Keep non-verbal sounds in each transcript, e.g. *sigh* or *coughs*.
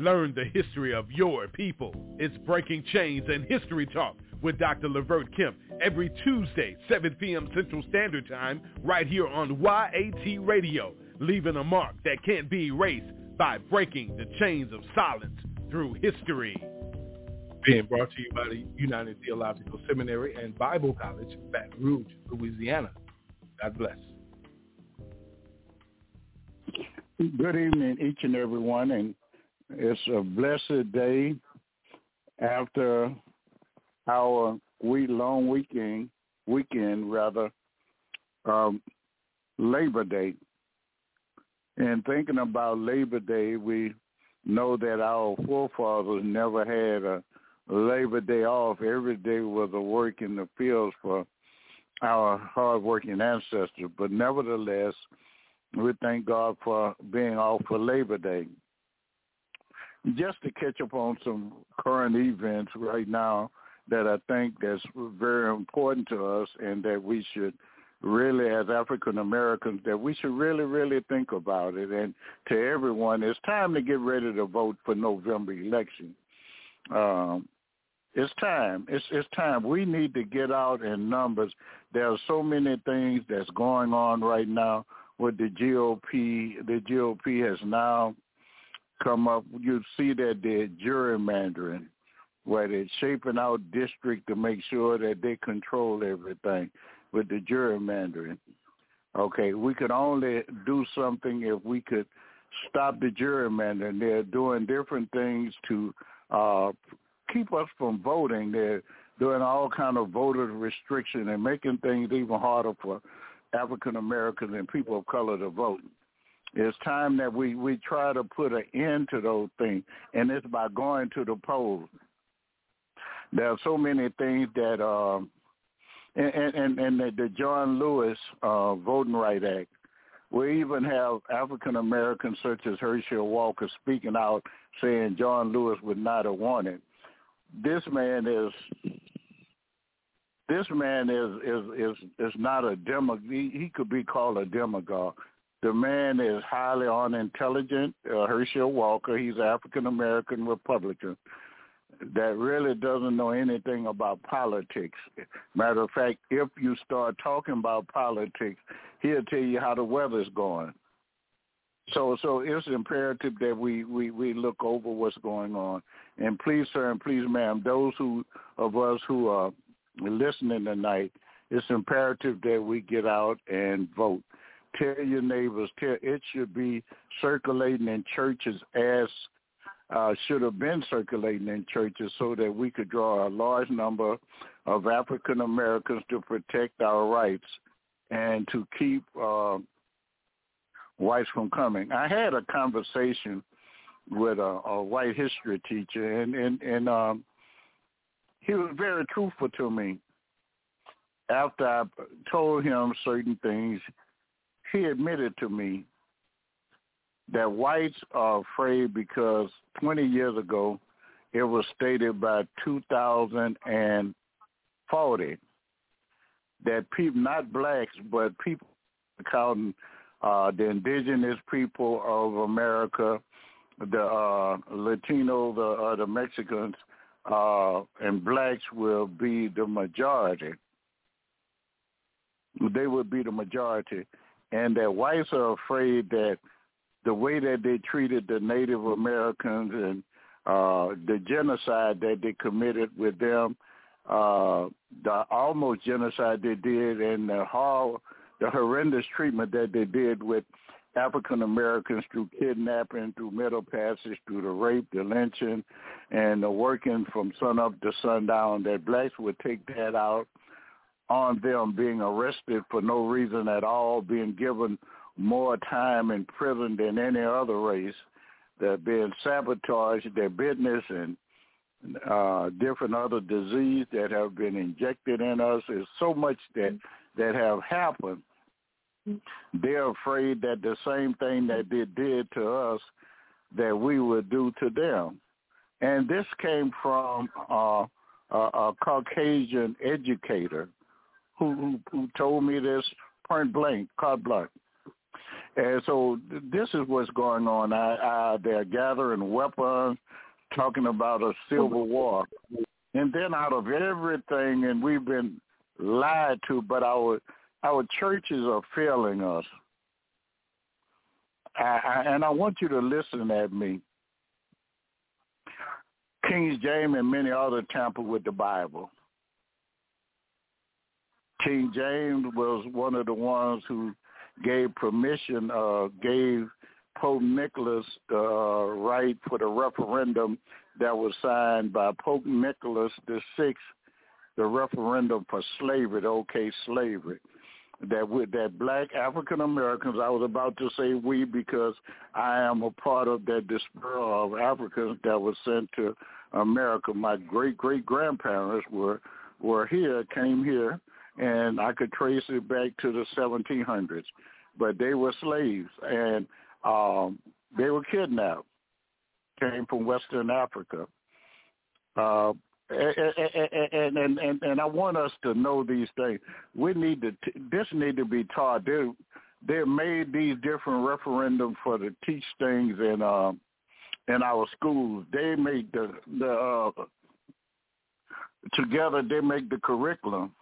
Learn the history of your people. It's Breaking Chains and History Talk with Dr. Levert Kemp every Tuesday, 7 p.m. Central Standard Time, right here on YAT Radio, leaving a mark that can't be erased by breaking the chains of silence through history. Being brought to you by the United Theological Seminary and Bible College, Baton Rouge, Louisiana. God bless. Good evening, each and every one, and it's a blessed day after our week long weekend weekend rather um, Labor Day. And thinking about Labor Day, we know that our forefathers never had a Labor Day off. Every day was a work in the fields for our hardworking ancestors. But nevertheless, we thank God for being off for Labor Day. Just to catch up on some current events right now, that I think that's very important to us and that we should really as African Americans that we should really, really think about it. And to everyone, it's time to get ready to vote for November election. Um, it's time. It's it's time. We need to get out in numbers. There are so many things that's going on right now with the GOP. The GOP has now come up. You see that they're gerrymandering where they're shaping out district to make sure that they control everything with the gerrymandering. Okay, we could only do something if we could stop the gerrymandering. They're doing different things to uh, keep us from voting. They're doing all kind of voter restriction and making things even harder for African Americans and people of color to vote. It's time that we we try to put an end to those things, and it's by going to the polls there are so many things that uh, and and, and the, John Lewis uh, Voting Right Act. We even have African Americans such as Herschel Walker speaking out saying John Lewis would not have won it. This man is this man is is is is not a demo. He, he could be called a demagogue. The man is highly unintelligent. Uh, Herschel Walker, he's African American Republican that really doesn't know anything about politics. Matter of fact, if you start talking about politics, he'll tell you how the weather's going. So, so it's imperative that we, we, we look over what's going on. And please, sir, and please, ma'am, those who of us who are listening tonight, it's imperative that we get out and vote. Tell your neighbors. Tell it should be circulating in churches as uh, should have been circulating in churches so that we could draw a large number of African Americans to protect our rights and to keep uh, whites from coming. I had a conversation with a, a white history teacher, and and and um, he was very truthful to me. After I told him certain things, he admitted to me that whites are afraid because 20 years ago it was stated by 2040 that people, not blacks, but people counting uh, the indigenous people of America, the uh, Latino, the, uh, the Mexicans, uh, and blacks will be the majority. They will be the majority. And that whites are afraid that the way that they treated the Native Americans and uh, the genocide that they committed with them, uh, the almost genocide they did, and the horror, the horrendous treatment that they did with African Americans through kidnapping, through Middle Passage, through the rape, the lynching, and the working from sun up to sundown, that blacks would take that out on them being arrested for no reason at all, being given more time in prison than any other race. They're being sabotaged, their business and uh, different other disease that have been injected in us. There's so much that that have happened. They're afraid that the same thing that they did to us, that we would do to them. And this came from uh, a, a Caucasian educator who, who who told me this point blank, carte blank. And so this is what's going on. I, I, they're gathering weapons, talking about a civil war. And then out of everything, and we've been lied to, but our our churches are failing us. I, I, and I want you to listen at me. King James and many others tampered with the Bible. King James was one of the ones who gave permission, uh, gave Pope Nicholas the uh, right for the referendum that was signed by Pope Nicholas the Sixth, the referendum for slavery, the OK slavery. That with that black African Americans, I was about to say we because I am a part of that diaspora of Africans that was sent to America. My great great grandparents were were here, came here, and I could trace it back to the 1700s. But they were slaves, and um, they were kidnapped, came from Western Africa. Uh, and, and and and I want us to know these things. We need to this need to be taught. They they made these different referendums for to teach things in uh, in our schools. They make the the uh, together. They make the curriculum,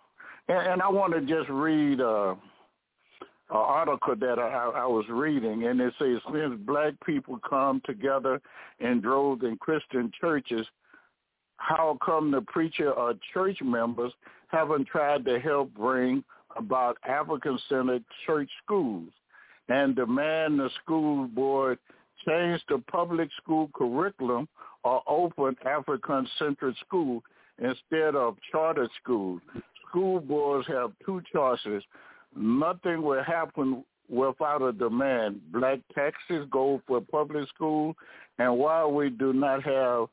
and, and I want to just read. Uh, an article that I, I was reading, and it says since black people come together in droves in Christian churches, how come the preacher or church members haven't tried to help bring about African-centered church schools and demand the school board change the public school curriculum or open African-centered school instead of charter schools? School boards have two choices nothing will happen without a demand. Black taxes go for public school, and while we do not have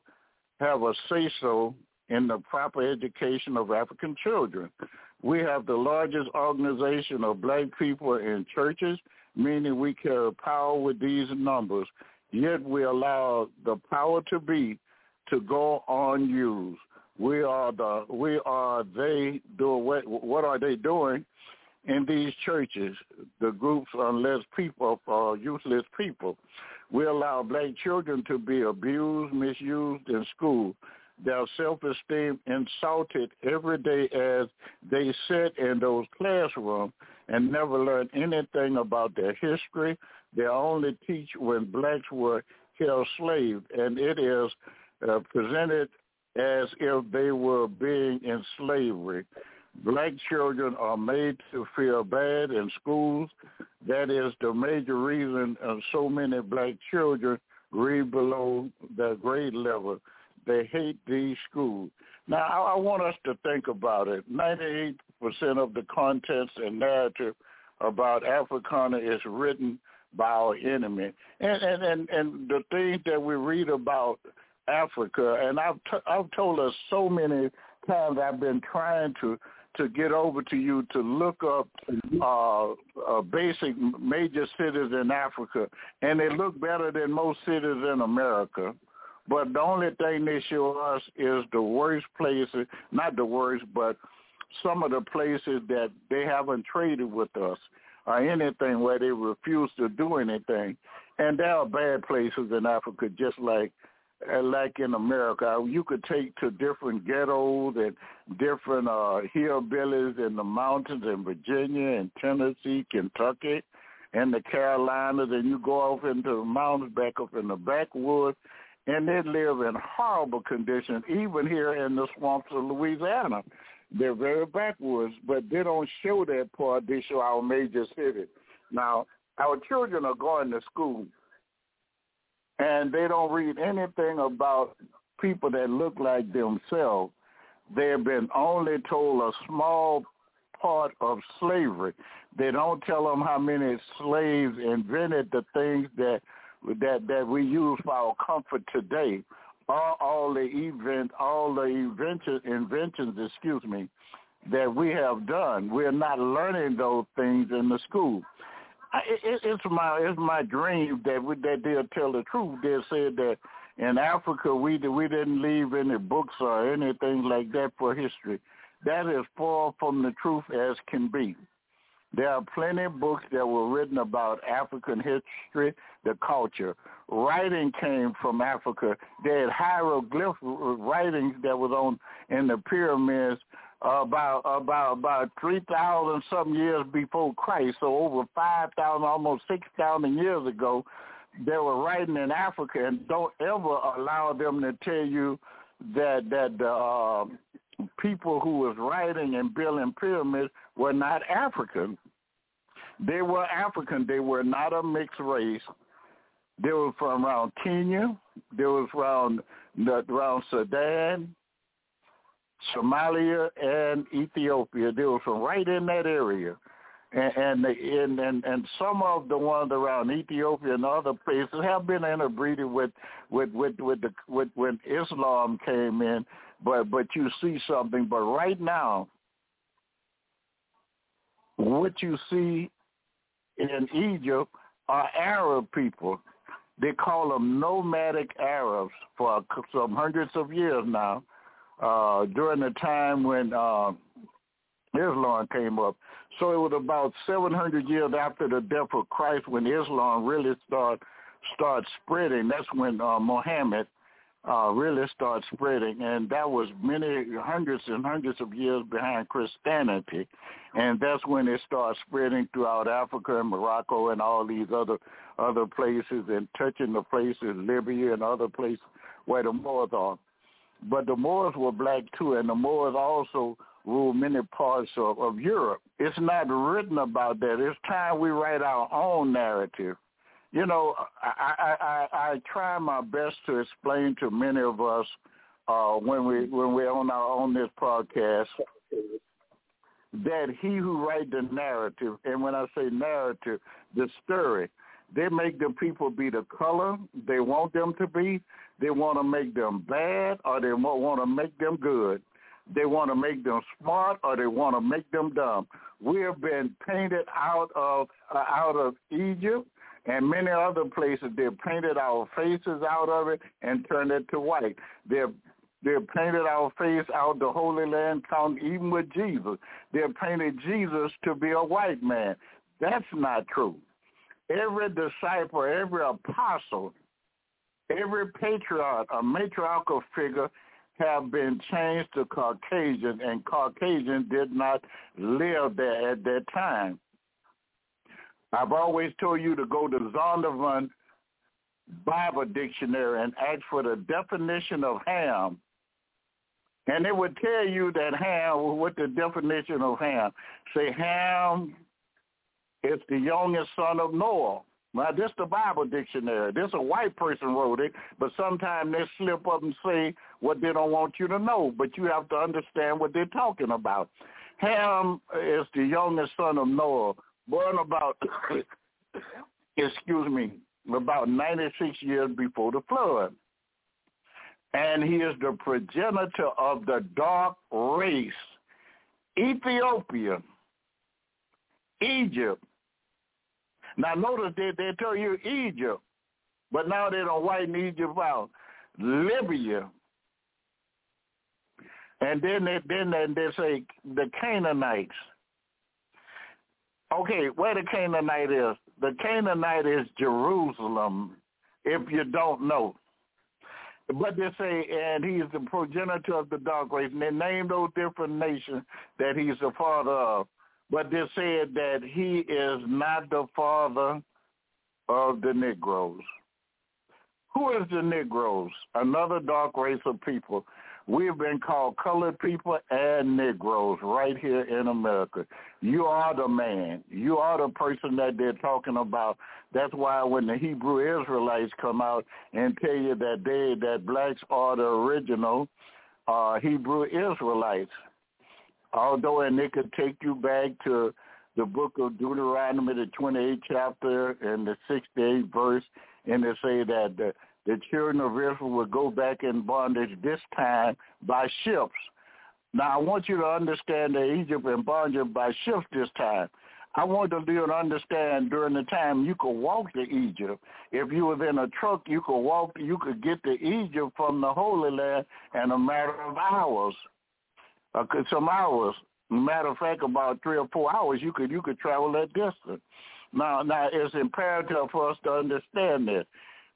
have a say so in the proper education of African children, we have the largest organization of black people in churches, meaning we carry power with these numbers. Yet we allow the power to be to go unused. We are the we are they do what what are they doing? in these churches, the groups unless people are useless people. We allow black children to be abused, misused in school. Their self-esteem insulted every day as they sit in those classrooms and never learn anything about their history. They only teach when blacks were held slaves, and it is uh, presented as if they were being in slavery. Black children are made to feel bad in schools. That is the major reason of so many black children read below their grade level. They hate these schools. Now, I, I want us to think about it. 98% of the contents and narrative about Africana is written by our enemy. And, and, and, and the things that we read about Africa, and I've, t- I've told us so many times I've been trying to to get over to you to look up uh, uh, basic major cities in Africa, and they look better than most cities in America. But the only thing they show us is the worst places, not the worst, but some of the places that they haven't traded with us or anything where they refuse to do anything. And there are bad places in Africa just like like in America, you could take to different ghettos and different uh, hillbillies in the mountains in Virginia and Tennessee, Kentucky, and the Carolinas, and you go off into the mountains back up in the backwoods, and they live in horrible conditions, even here in the swamps of Louisiana. They're very backwoods, but they don't show that part. They show our major cities. Now, our children are going to school and they don't read anything about people that look like themselves. They have been only told a small part of slavery. They don't tell them how many slaves invented the things that that that we use for our comfort today All, all the event, all the inventions, inventions, excuse me, that we have done. We're not learning those things in the school. It, it's my it's my dream that we, that they'll tell the truth. They said that in Africa we we didn't leave any books or anything like that for history. That is far from the truth as can be. There are plenty of books that were written about African history, the culture. Writing came from Africa. They had hieroglyph writings that was on in the pyramids about about about three thousand some years before Christ. So over five thousand, almost six thousand years ago, they were writing in Africa. And don't ever allow them to tell you that that the uh, people who was writing and building pyramids were not African. They were African. They were not a mixed race. They were from around Kenya. They was around around Sudan, Somalia, and Ethiopia. They were from right in that area. And and, and and some of the ones around Ethiopia and other places have been interbreeding with with with with the with when Islam came in, but but you see something. But right now, what you see in Egypt are Arab people. They call them nomadic Arabs for some hundreds of years now. Uh, during the time when uh, Islam came up, so it was about 700 years after the death of Christ when Islam really started start spreading. That's when uh, Muhammad uh, really started spreading, and that was many hundreds and hundreds of years behind Christianity, and that's when it started spreading throughout Africa and Morocco and all these other other places, and touching the places Libya and other places where the Moors are. But the Moors were black too, and the Moors also ruled many parts of, of Europe. It's not written about that. It's time we write our own narrative you know, I, I, I, I try my best to explain to many of us uh, when we when we're on our on this podcast that he who write the narrative, and when I say narrative, the story, they make the people be the color they want them to be. They want to make them bad, or they want to make them good. They want to make them smart, or they want to make them dumb. We have been painted out of uh, out of Egypt and many other places they painted our faces out of it and turned it to white. They they painted our face out the Holy Land, count even with Jesus. They painted Jesus to be a white man. That's not true. Every disciple, every apostle, every patriarch, a matriarchal figure have been changed to Caucasian, and Caucasian did not live there at that time. I've always told you to go to Zondervan Bible Dictionary and ask for the definition of ham. And it would tell you that Ham, what the definition of Ham. Say Ham is the youngest son of Noah. Now, this the Bible dictionary. This a white person wrote it, but sometimes they slip up and say what they don't want you to know, but you have to understand what they're talking about. Ham is the youngest son of Noah born about, *coughs* excuse me, about 96 years before the flood. And he is the progenitor of the dark race. Ethiopia, Egypt. Now notice that they tell you Egypt, but now they don't whiten Egypt out. Libya. And then they, then they, they say the Canaanites. Okay, where the Canaanite is. The Canaanite is Jerusalem, if you don't know. But they say, and he's the progenitor of the dark race, and they name those different nations that he's the father of. But they said that he is not the father of the Negroes. Who is the Negroes? Another dark race of people. We've been called colored people and Negroes right here in America. You are the man. You are the person that they're talking about. That's why when the Hebrew Israelites come out and tell you that they that blacks are the original uh, Hebrew Israelites, although and they could take you back to the book of Deuteronomy, the 28th chapter and the 68th verse, and they say that the, the children of Israel would go back in bondage this time by ships. Now I want you to understand that Egypt in bondage by ships this time. I want to understand during the time you could walk to Egypt. If you was in a truck, you could walk. You could get to Egypt from the Holy Land in a matter of hours, uh, some hours. Matter of fact, about three or four hours, you could you could travel that distance. Now, now it's imperative for us to understand this.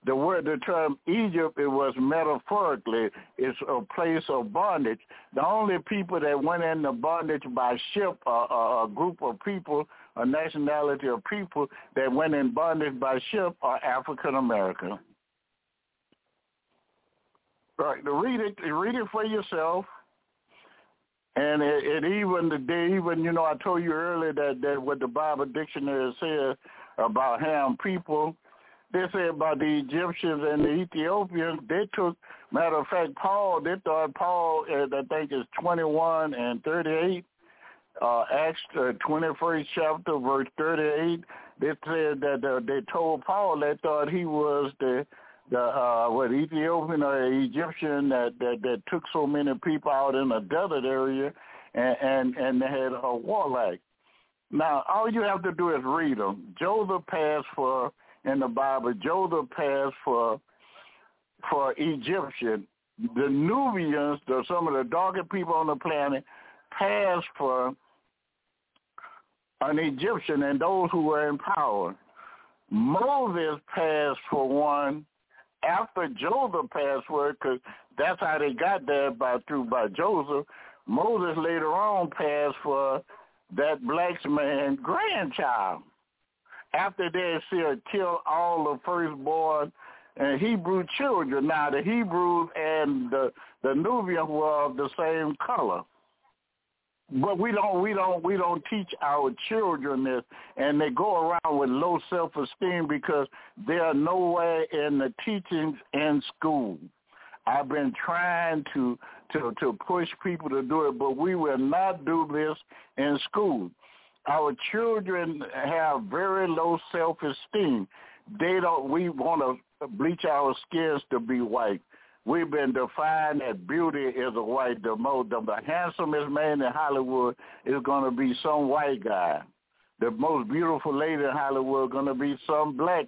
The word, the term Egypt, it was metaphorically, it's a place of bondage. The only people that went into bondage by ship, are a group of people, a nationality of people that went in bondage by ship, are African American. Right, read it, read it for yourself. And it, it even day, even you know, I told you earlier that that what the Bible dictionary says about Ham people. They say about the Egyptians and the Ethiopians. They took, matter of fact, Paul. They thought Paul, uh, I think, is twenty-one and thirty-eight. Uh, Acts uh, twenty-first chapter, verse thirty-eight. They said that uh, they told Paul they thought he was the the uh what Ethiopian or Egyptian that, that that took so many people out in a desert area and and, and they had a warlike. Now all you have to do is read them. Joseph passed for in the Bible. Joseph passed for for Egyptian. The Nubians, the, some of the darkest people on the planet, passed for an Egyptian and those who were in power. Moses passed for one after Joseph passed word, because that's how they got there by through by Joseph. Moses later on passed for that black man grandchild. After they had killed all the firstborn and Hebrew children. Now the Hebrews and the the Nubians were of the same color but we don't we don't we don't teach our children this and they go around with low self esteem because they are nowhere in the teachings in school. I've been trying to to to push people to do it but we will not do this in school. Our children have very low self esteem they don't we want to bleach our skins to be white We've been defined that beauty is a white. The most, the, handsomest man in Hollywood is going to be some white guy. The most beautiful lady in Hollywood is going to be some black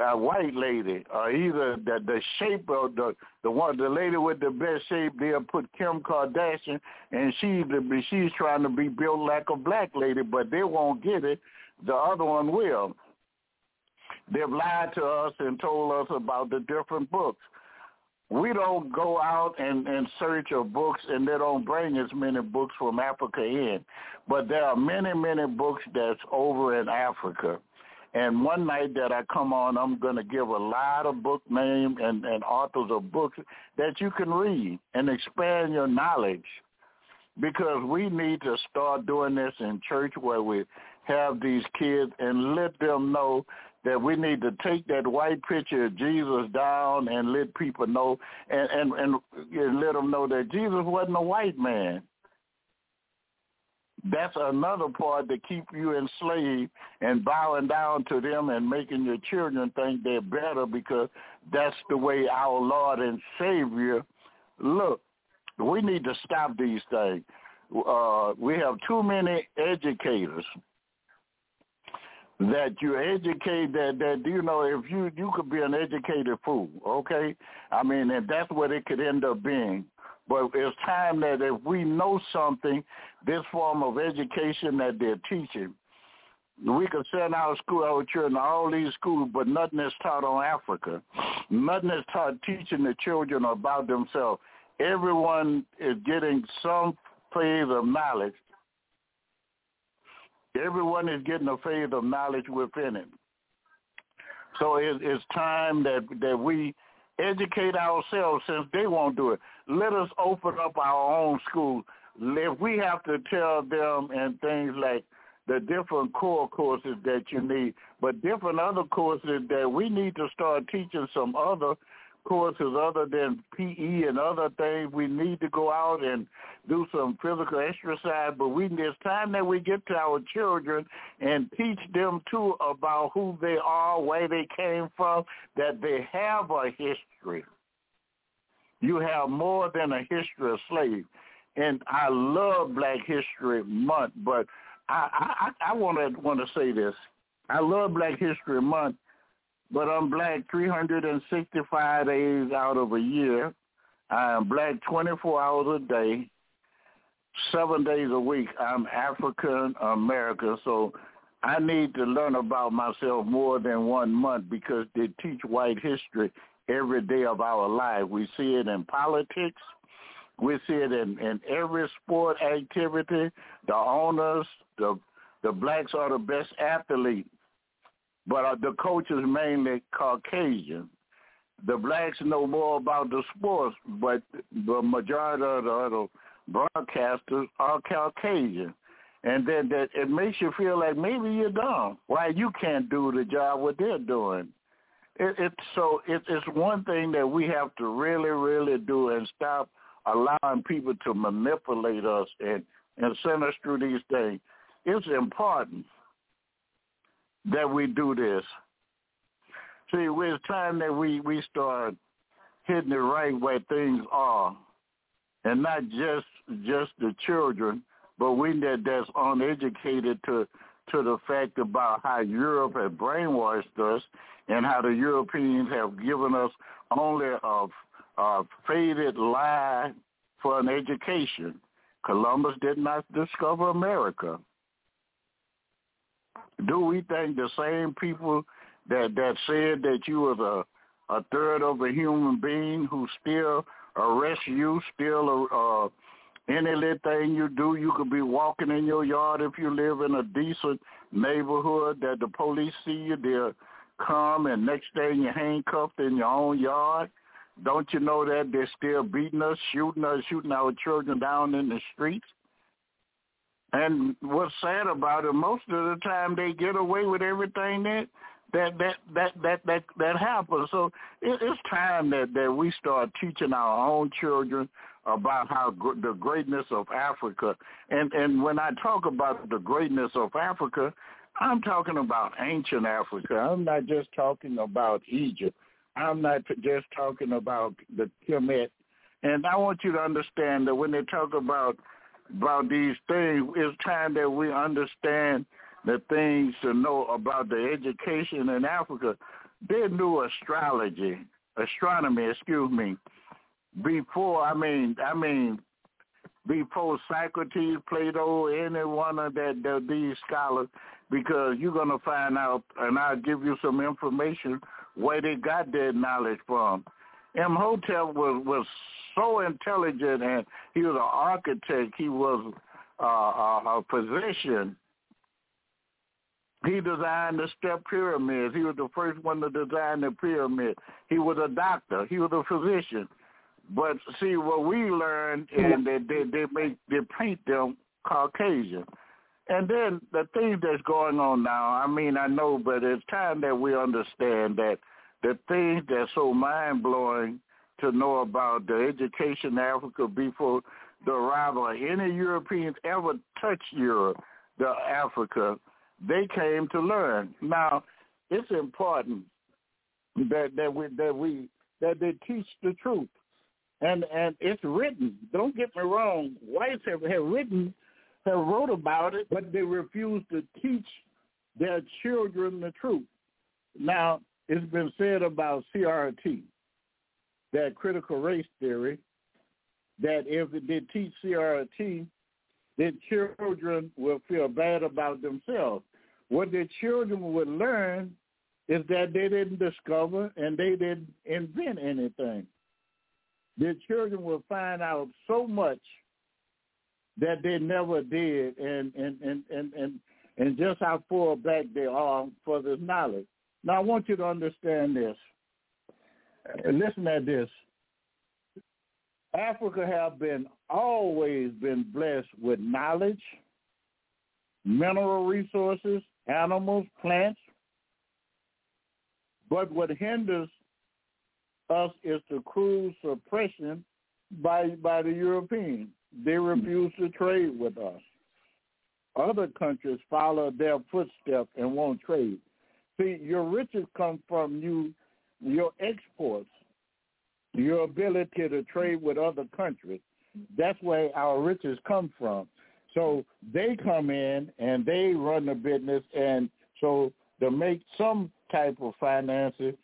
uh, white lady, or either the the shape of the the one the lady with the best shape. They'll put Kim Kardashian, and she the she's trying to be built like a black lady, but they won't get it. The other one will. They've lied to us and told us about the different books we don't go out and, and search of books and they don't bring as many books from Africa in. But there are many, many books that's over in Africa. And one night that I come on, I'm going to give a lot of book names and, and authors of books that you can read and expand your knowledge because we need to start doing this in church where we have these kids and let them know that we need to take that white picture of Jesus down and let people know and, and, and, and let them know that Jesus wasn't a white man. That's another part to keep you enslaved and bowing down to them and making your children think they're better because that's the way our Lord and Savior look. We need to stop these things. Uh, we have too many educators that you educate that that you know if you you could be an educated fool okay? I mean and that's what it could end up being. But it's time that if we know something this form of education that they're teaching we could send our school our children to all these schools but nothing is taught on africa. Nothing is taught teaching the children about themselves. Everyone is getting some phase of knowledge Everyone is getting a phase of knowledge within it. So it, it's time that that we educate ourselves since they won't do it. Let us open up our own school. If we have to tell them and things like the different core courses that you need, but different other courses that we need to start teaching some other courses other than PE and other things. We need to go out and do some physical exercise, but we it's time that we get to our children and teach them too about who they are, where they came from, that they have a history. You have more than a history of slaves. And I love Black History Month, but I I, I want to want to say this. I love Black History Month but I'm black 365 days out of a year. I am black 24 hours a day, seven days a week. I'm African American, so I need to learn about myself more than one month because they teach white history every day of our life. We see it in politics. We see it in, in every sport activity. The owners, the the blacks are the best athletes but uh, the coach is mainly Caucasian. The blacks know more about the sports, but the majority of the other broadcasters are Caucasian. And then that it makes you feel like maybe you're dumb. Why you can't do the job what they're doing. It, it's so it, it's one thing that we have to really, really do and stop allowing people to manipulate us and and send us through these things. It's important that we do this. See, it's time that we, we start hitting it right where things are, and not just just the children, but we that that's uneducated to to the fact about how Europe has brainwashed us and how the Europeans have given us only a, a faded lie for an education. Columbus did not discover America do we think the same people that that said that you was a a third of a human being who still arrest you, still uh any little thing you do, you could be walking in your yard if you live in a decent neighborhood that the police see you, they'll come and next day you're handcuffed in your own yard. Don't you know that they're still beating us, shooting us, shooting our children down in the streets? And what's sad about it, most of the time they get away with everything that that that that that that, that happens. So it, it's time that that we start teaching our own children about how gr- the greatness of Africa. And and when I talk about the greatness of Africa, I'm talking about ancient Africa. I'm not just talking about Egypt. I'm not just talking about the Kemet. And I want you to understand that when they talk about about these things, it's time that we understand the things to know about the education in Africa. They knew astrology, astronomy, excuse me, before. I mean, I mean, before Socrates, Plato, any one of that, these scholars, because you're gonna find out, and I'll give you some information where they got their knowledge from. Imhotep was was so intelligent, and he was an architect. He was uh, a, a physician. He designed the step pyramids. He was the first one to design the pyramid. He was a doctor. He was a physician. But see, what we learned, and they they they make they paint them Caucasian. And then the things that's going on now, I mean, I know, but it's time that we understand that the things that's so mind blowing to know about the education in Africa before the arrival of any Europeans ever touched Europe, the Africa. They came to learn. Now, it's important that that we that we that they teach the truth, and and it's written. Don't get me wrong. Whites have have written, have wrote about it, but they refuse to teach their children the truth. Now, it's been said about CRT that critical race theory that if it did teach CRT, then children will feel bad about themselves. What the children would learn is that they didn't discover and they didn't invent anything. The children will find out so much that they never did and and and and and, and just how far back they are for this knowledge. Now I want you to understand this And listen at this. Africa have been always been blessed with knowledge, mineral resources, animals, plants. But what hinders us is the cruel suppression by by the Europeans. They refuse to trade with us. Other countries follow their footsteps and won't trade. See, your riches come from you, your exports, your ability to trade with other countries. That's where our riches come from. So they come in and they run the business, and so to make some type of finances,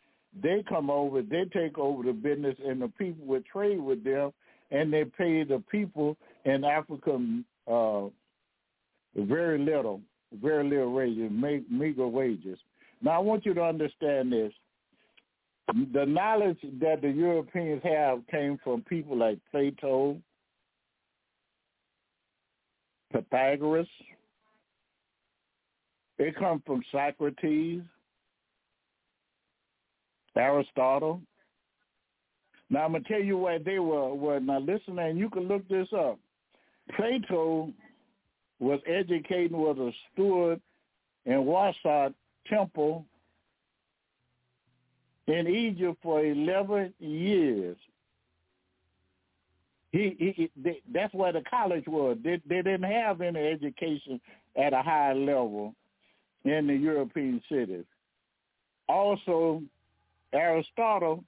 they come over, they take over the business, and the people would trade with them, and they pay the people in Africa uh, very little, very little wages, meager wages. Now, I want you to understand this. The knowledge that the Europeans have came from people like Plato, Pythagoras. It comes from Socrates, Aristotle. Now I'm gonna tell you where they were. were now listen, and you can look this up. Plato was educating was a steward in Warsaw Temple in Egypt for 11 years. He, he, he that's where the college was. They, they didn't have any education at a high level in the European cities. Also, Aristotle,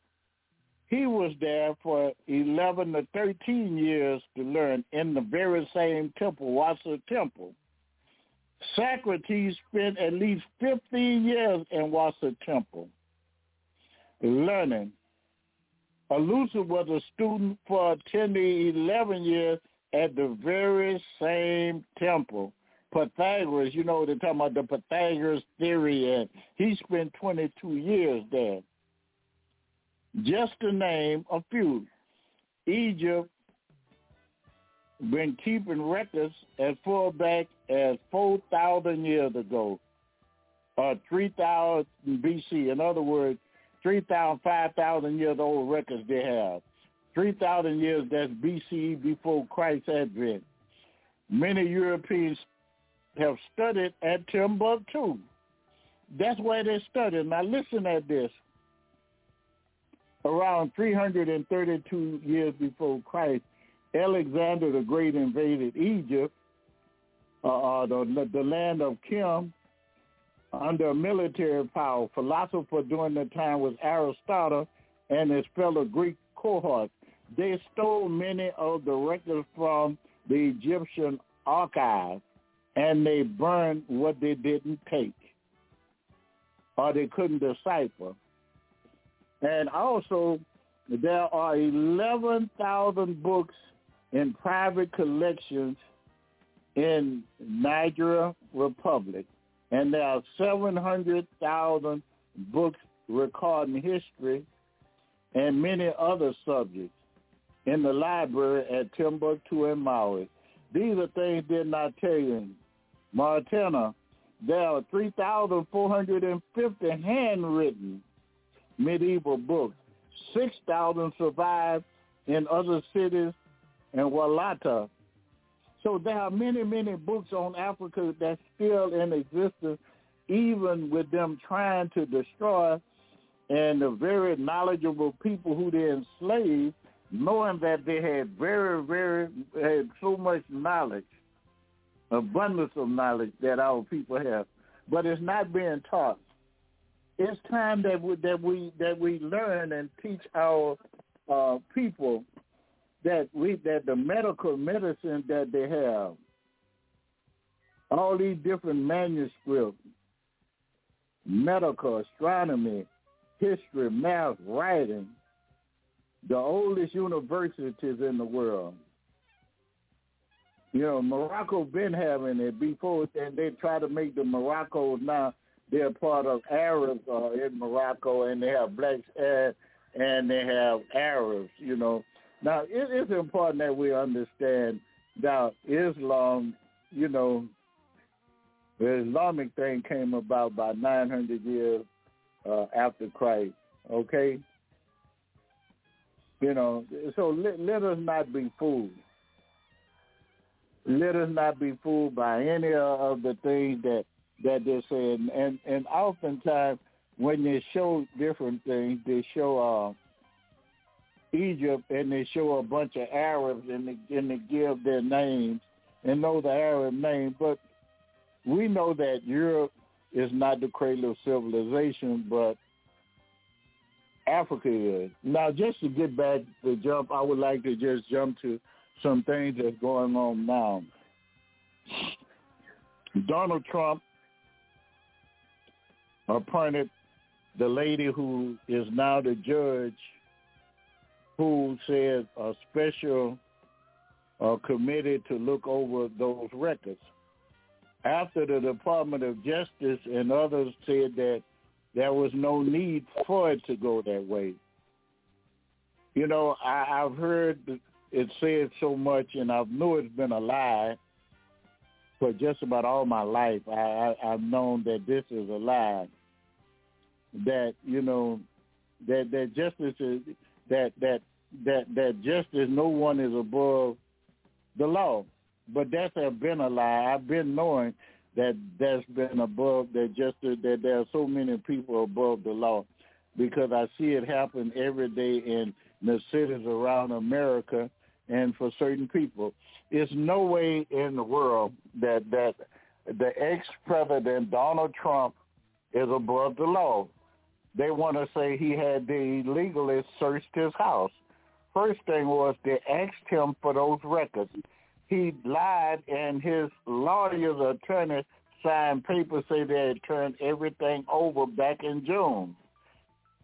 he was there for 11 to 13 years to learn in the very same temple, Warsaw Temple. Socrates spent at least 15 years in Warsaw Temple learning Alusa was a student for 10 to 11 years at the very same temple. Pythagoras, you know, they're talking about the Pythagoras theory, and he spent 22 years there. Just to name a few. Egypt been keeping records as far back as 4,000 years ago, or 3,000 BC. In other words, 3,000, 5,000 years old records they have. 3,000 years, that's BCE before Christ's advent. Many Europeans have studied at Timbuktu. That's where they studied. Now listen at this. Around 332 years before Christ, Alexander the Great invaded Egypt, uh, uh the, the land of Kim, under military power. Philosopher during the time was Aristotle and his fellow Greek cohorts. They stole many of the records from the Egyptian archive and they burned what they didn't take or they couldn't decipher. And also, there are 11,000 books in private collections in Nigeria Republic and there are 700,000 books recording history and many other subjects in the library at Timbuktu and Mali. These are things did not tell you in Mauritania. There are 3,450 handwritten medieval books. 6,000 survive in other cities in Walata so there are many, many books on Africa that's still in existence, even with them trying to destroy and the very knowledgeable people who they enslaved, knowing that they had very, very, had so much knowledge, abundance of knowledge that our people have, but it's not being taught. It's time that we that we that we learn and teach our uh, people that we that the medical medicine that they have, all these different manuscripts, medical, astronomy, history, math, writing, the oldest universities in the world. You know, Morocco been having it before, and they try to make the Morocco now. They're part of Arabs uh, in Morocco, and they have blacks and and they have Arabs. You know, now, it is important that we understand that Islam, you know, the Islamic thing came about by 900 years uh, after Christ, okay? You know, so let, let us not be fooled. Let us not be fooled by any of the things that that they're saying. And and oftentimes when they show different things, they show uh, Egypt and they show a bunch of Arabs and they, and they give their names and know the Arab name, but we know that Europe is not the cradle of civilization, but Africa is. Now, just to get back to jump, I would like to just jump to some things that's going on now. Donald Trump appointed the lady who is now the judge who said a special uh, committee to look over those records. After the Department of Justice and others said that there was no need for it to go that way. You know, I, I've heard it said so much, and I've known it's been a lie for just about all my life. I, I, I've known that this is a lie. That you know, that that justice is that that that that justice, no one is above the law. But that's been a lie. I've been knowing that that's been above that just that there are so many people above the law because I see it happen every day in the cities around America and for certain people. It's no way in the world that that the ex-president Donald Trump is above the law. They want to say he had the illegally searched his house. First thing was they asked him for those records he lied and his lawyer's attorney signed papers say they had turned everything over back in June.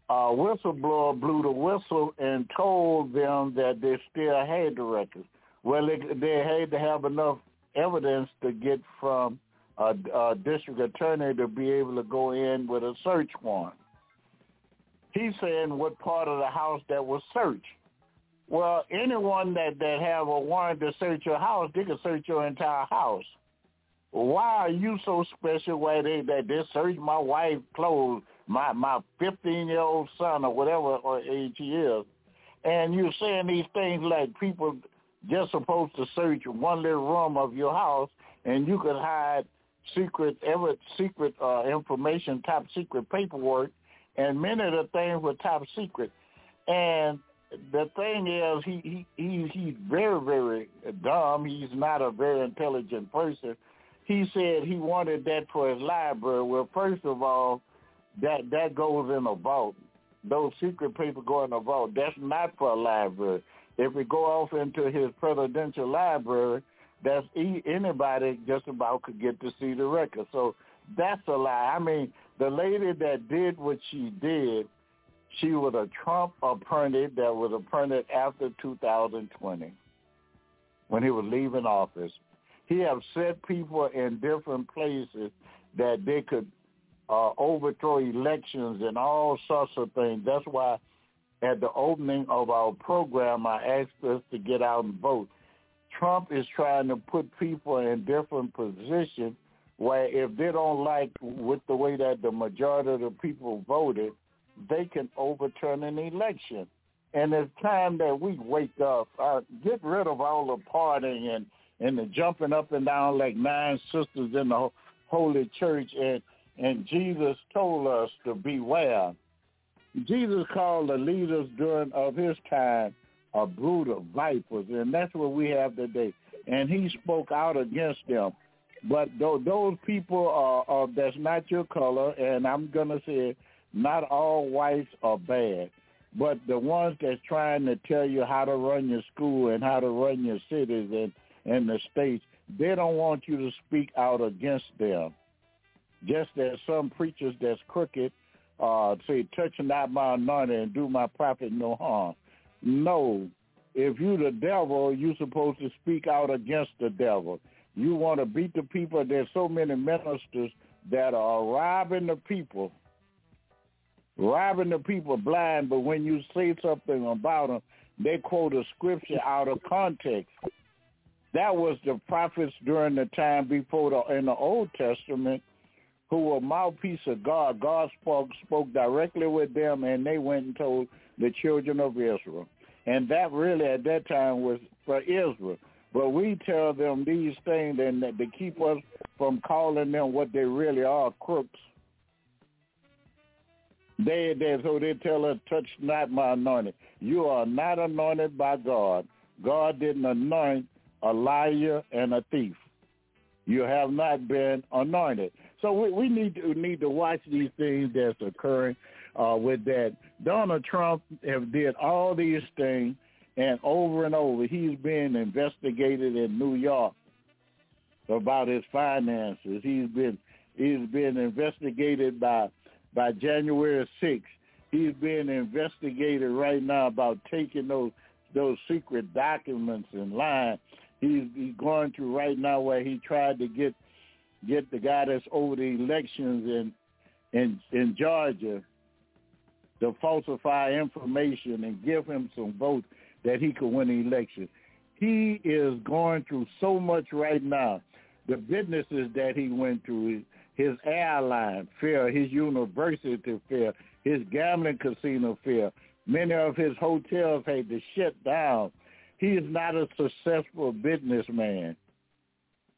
A whistleblower blew the whistle and told them that they still had the records. Well, they, they had to have enough evidence to get from a, a district attorney to be able to go in with a search warrant. He's saying what part of the house that was searched. Well, anyone that that have a warrant to search your house, they can search your entire house. Why are you so special? Why they that they search my wife's clothes, my my fifteen year old son or whatever or age he is, and you're saying these things like people just supposed to search one little room of your house, and you could hide secret ever secret uh, information, top secret paperwork, and many of the things were top secret, and the thing is, he he he he's very very dumb. He's not a very intelligent person. He said he wanted that for his library. Well, first of all, that that goes in a vault. Those secret papers go in a vault. That's not for a library. If we go off into his presidential library, that's anybody just about could get to see the record. So that's a lie. I mean, the lady that did what she did she was a Trump appointed that was appointed after 2020 when he was leaving office. He have set people in different places that they could uh, overthrow elections and all sorts of things. That's why at the opening of our program, I asked us to get out and vote. Trump is trying to put people in different positions where if they don't like with the way that the majority of the people voted, they can overturn an election. And it's time that we wake up, uh, get rid of all the partying and, and the jumping up and down like nine sisters in the holy church. And, and Jesus told us to beware. Jesus called the leaders during of his time a brood of vipers, and that's what we have today. And he spoke out against them. But th- those people are, are that's not your color, and I'm gonna say not all whites are bad, but the ones that's trying to tell you how to run your school and how to run your cities and, and the states, they don't want you to speak out against them. Just as some preachers that's crooked uh, say, touch not my anointing and do my prophet no harm. No, if you the devil, you're supposed to speak out against the devil. You want to beat the people. There's so many ministers that are robbing the people robbing the people blind, but when you say something about them, they quote a scripture out of context. That was the prophets during the time before the in the Old Testament who were mouthpiece of God. God spoke spoke directly with them and they went and told the children of Israel. And that really at that time was for Israel. But we tell them these things and to keep us from calling them what they really are, crooks they, they so they tell us, touch not my anointing. You are not anointed by God. God didn't anoint a liar and a thief. You have not been anointed. So we, we need to need to watch these things that's occurring uh, with that. Donald Trump have did all these things, and over and over, he's being investigated in New York about his finances. He's been he's been investigated by by January 6th. He's being investigated right now about taking those those secret documents and lying. He's, he's going through right now where he tried to get get the guy that's over the elections in in in Georgia to falsify information and give him some votes that he could win the election. He is going through so much right now. The businesses that he went through, his airline fare, his university fare, his gambling casino fare, many of his hotels had to shut down. He is not a successful businessman.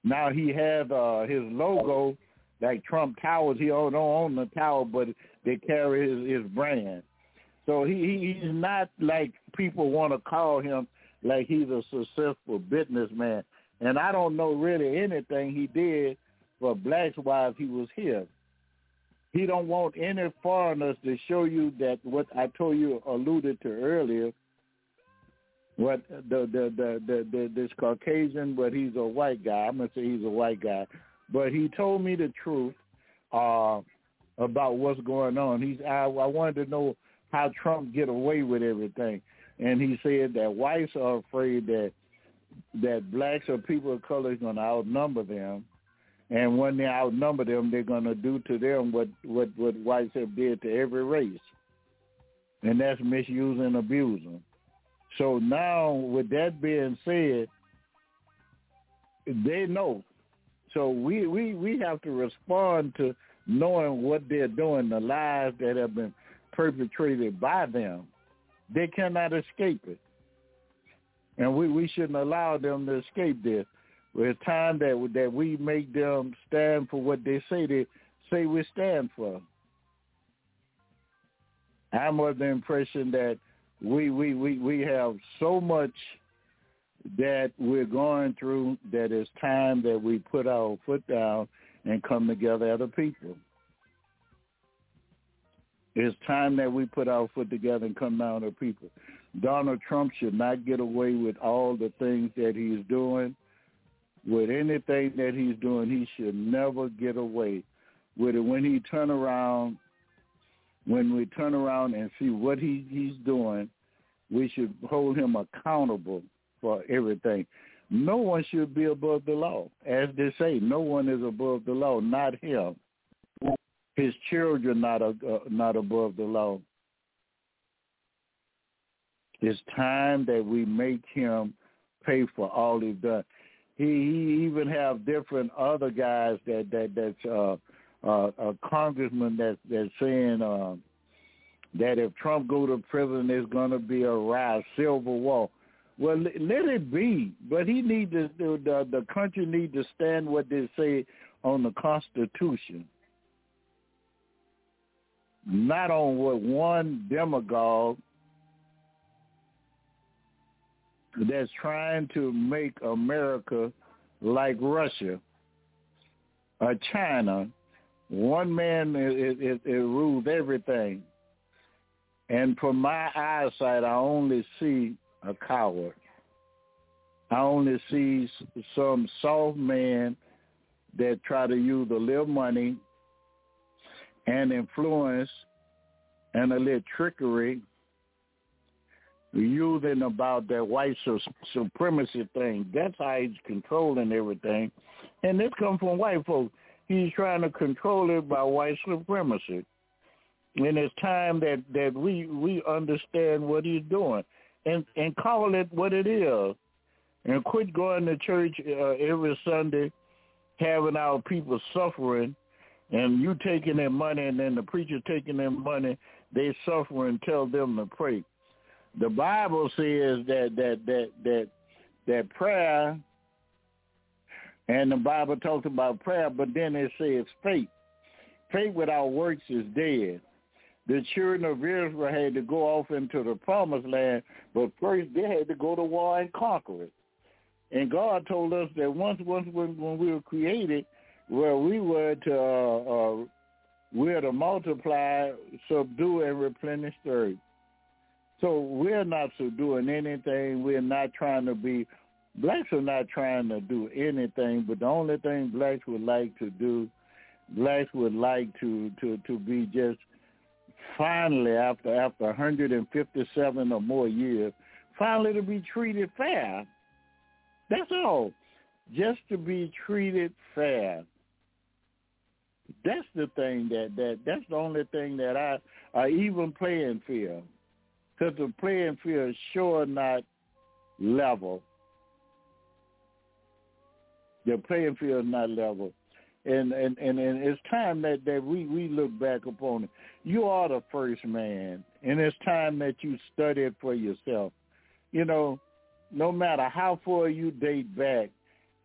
Now he had uh, his logo like Trump Towers. He don't own the tower, but they carry his, his brand. So he he's not like people want to call him like he's a successful businessman. And I don't know really anything he did for blacks while he was here. He don't want any foreigners to show you that what I told you alluded to earlier. What the the the the, the this Caucasian, but he's a white guy. I'm gonna say he's a white guy, but he told me the truth uh, about what's going on. He's I, I wanted to know how Trump get away with everything, and he said that whites are afraid that that blacks or people of color is going to outnumber them, and when they outnumber them, they're going to do to them what what what whites have did to every race, and that's misuse and them. So now, with that being said, they know. So we we we have to respond to knowing what they're doing, the lies that have been perpetrated by them. They cannot escape it. And we, we shouldn't allow them to escape this. It's time that that we make them stand for what they say they say we stand for. I'm of the impression that we we, we, we have so much that we're going through that it's time that we put our foot down and come together as a people. It's time that we put our foot together and come down to people. Donald Trump should not get away with all the things that he's doing. With anything that he's doing, he should never get away with it. When he turn around, when we turn around and see what he, he's doing, we should hold him accountable for everything. No one should be above the law. As they say, no one is above the law, not him his children not uh, not above the law. It's time that we make him pay for all he's done. He, he even have different other guys that that that's uh, uh, a congressman that that's saying uh, that if Trump go to prison, there's going to be a rise, civil war. Well, let it be, but he need to the the country need to stand what they say on the Constitution not on what one demagogue that's trying to make America like Russia or China. One man it, it, it rules everything. And from my eyesight, I only see a coward. I only see some soft man that try to use a little money and influence and a little trickery using about that white supremacy thing. That's how he's controlling everything. And this comes from white folks. He's trying to control it by white supremacy. And it's time that, that we, we understand what he's doing and, and call it what it is. And quit going to church uh, every Sunday having our people suffering and you taking their money and then the preacher taking their money, they suffer and tell them to pray. The Bible says that that that that that prayer and the Bible talks about prayer, but then it says faith. Faith without works is dead. the children of Israel had to go off into the promised land, but first they had to go to war and conquer it. And God told us that once, once when, when we were created, well, we were to uh, uh, we're to multiply, subdue, and replenish the earth. So we're not subduing anything. We're not trying to be. Blacks are not trying to do anything, but the only thing blacks would like to do, blacks would like to to to be just finally after after 157 or more years, finally to be treated fair. That's all. Just to be treated fair. That's the thing that that that's the only thing that I I even playing field, because the playing field is sure not level. The playing field is not level and and and, and it's time that that we we look back upon it. You are the first man, and it's time that you study it for yourself. You know, no matter how far you date back,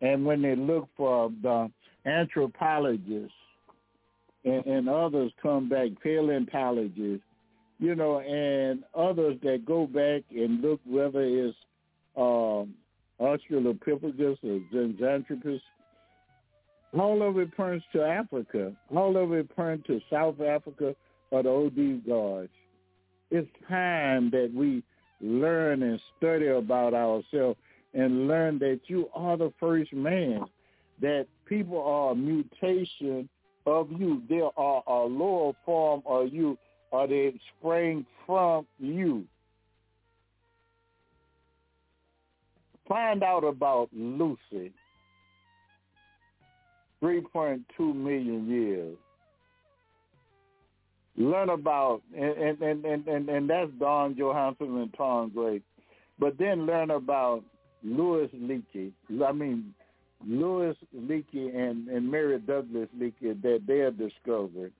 and when they look for the anthropologists and, and others come back, paleontologists, you know, and others that go back and look whether it's um, Australopithecus or Zinjanthropus all of it points to Africa. All of it points to South Africa or the OD gods. It's time that we learn and study about ourselves and learn that you are the first man, that people are a mutation of you. They are a lower form of you, or they spring from you. Find out about Lucy. 3.2 million years. Learn about, and, and, and, and, and that's Don Johanson and Tom Gray. But then learn about Louis Leakey. I mean, Louis Leakey and, and Mary Douglas Leakey that they have discovered.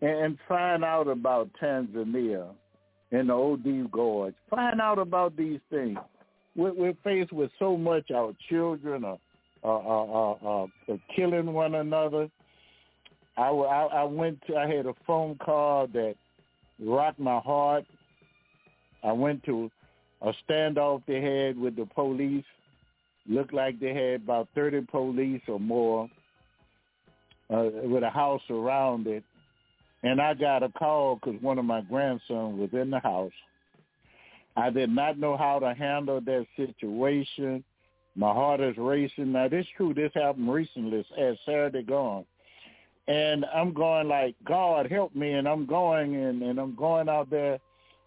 And, and find out about Tanzania and the OD Gorge. Find out about these things. We're, we're faced with so much. Our children are uh, uh, uh, uh, killing one another. I, I, I went. To, I had a phone call that rocked my heart. I went to a standoff they had with the police. Looked like they had about 30 police or more uh, with a house around it. And I got a call because one of my grandsons was in the house. I did not know how to handle that situation. My heart is racing. Now, this true. This happened recently as Saturday gone. And I'm going like, God help me. And I'm going and, and I'm going out there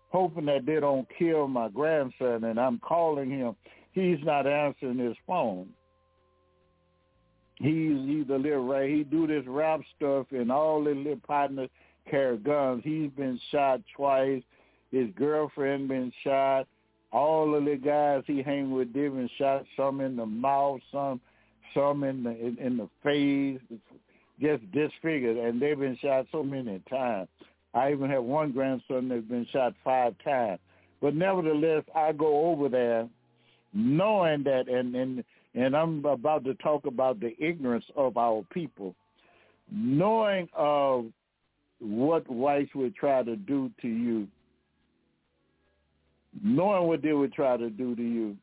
hoping that they don't kill my grandson. And I'm calling him. He's not answering his phone. He's either little right. He do this rap stuff and all his little partners carry guns. He's been shot twice. His girlfriend been shot all of the guys he hang with, they've been shot some in the mouth, some some in the in, in the face, just disfigured, and they've been shot so many times. I even have one grandson that's been shot five times. But nevertheless, I go over there knowing that, and and and I'm about to talk about the ignorance of our people, knowing of what whites would try to do to you. Knowing what they would try to do to you,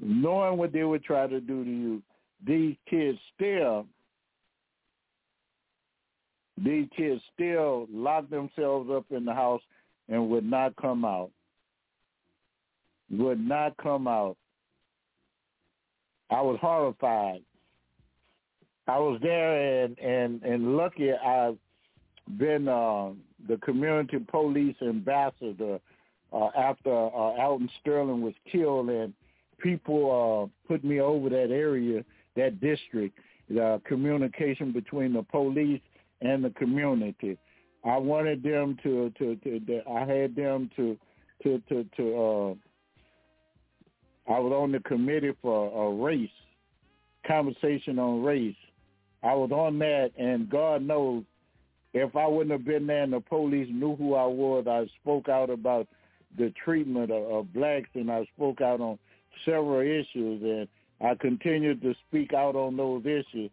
knowing what they would try to do to you, these kids still, these kids still lock themselves up in the house and would not come out. Would not come out. I was horrified. I was there and and and lucky I've been uh, the community police ambassador uh, after uh, Alton Sterling was killed, and people uh, put me over that area, that district, the communication between the police and the community. I wanted them to to, to, to I had them to to to, to uh, I was on the committee for a race, conversation on race. I was on that, and God knows if I wouldn't have been there and the police knew who I was, I spoke out about the treatment of, of blacks and I spoke out on several issues and I continued to speak out on those issues.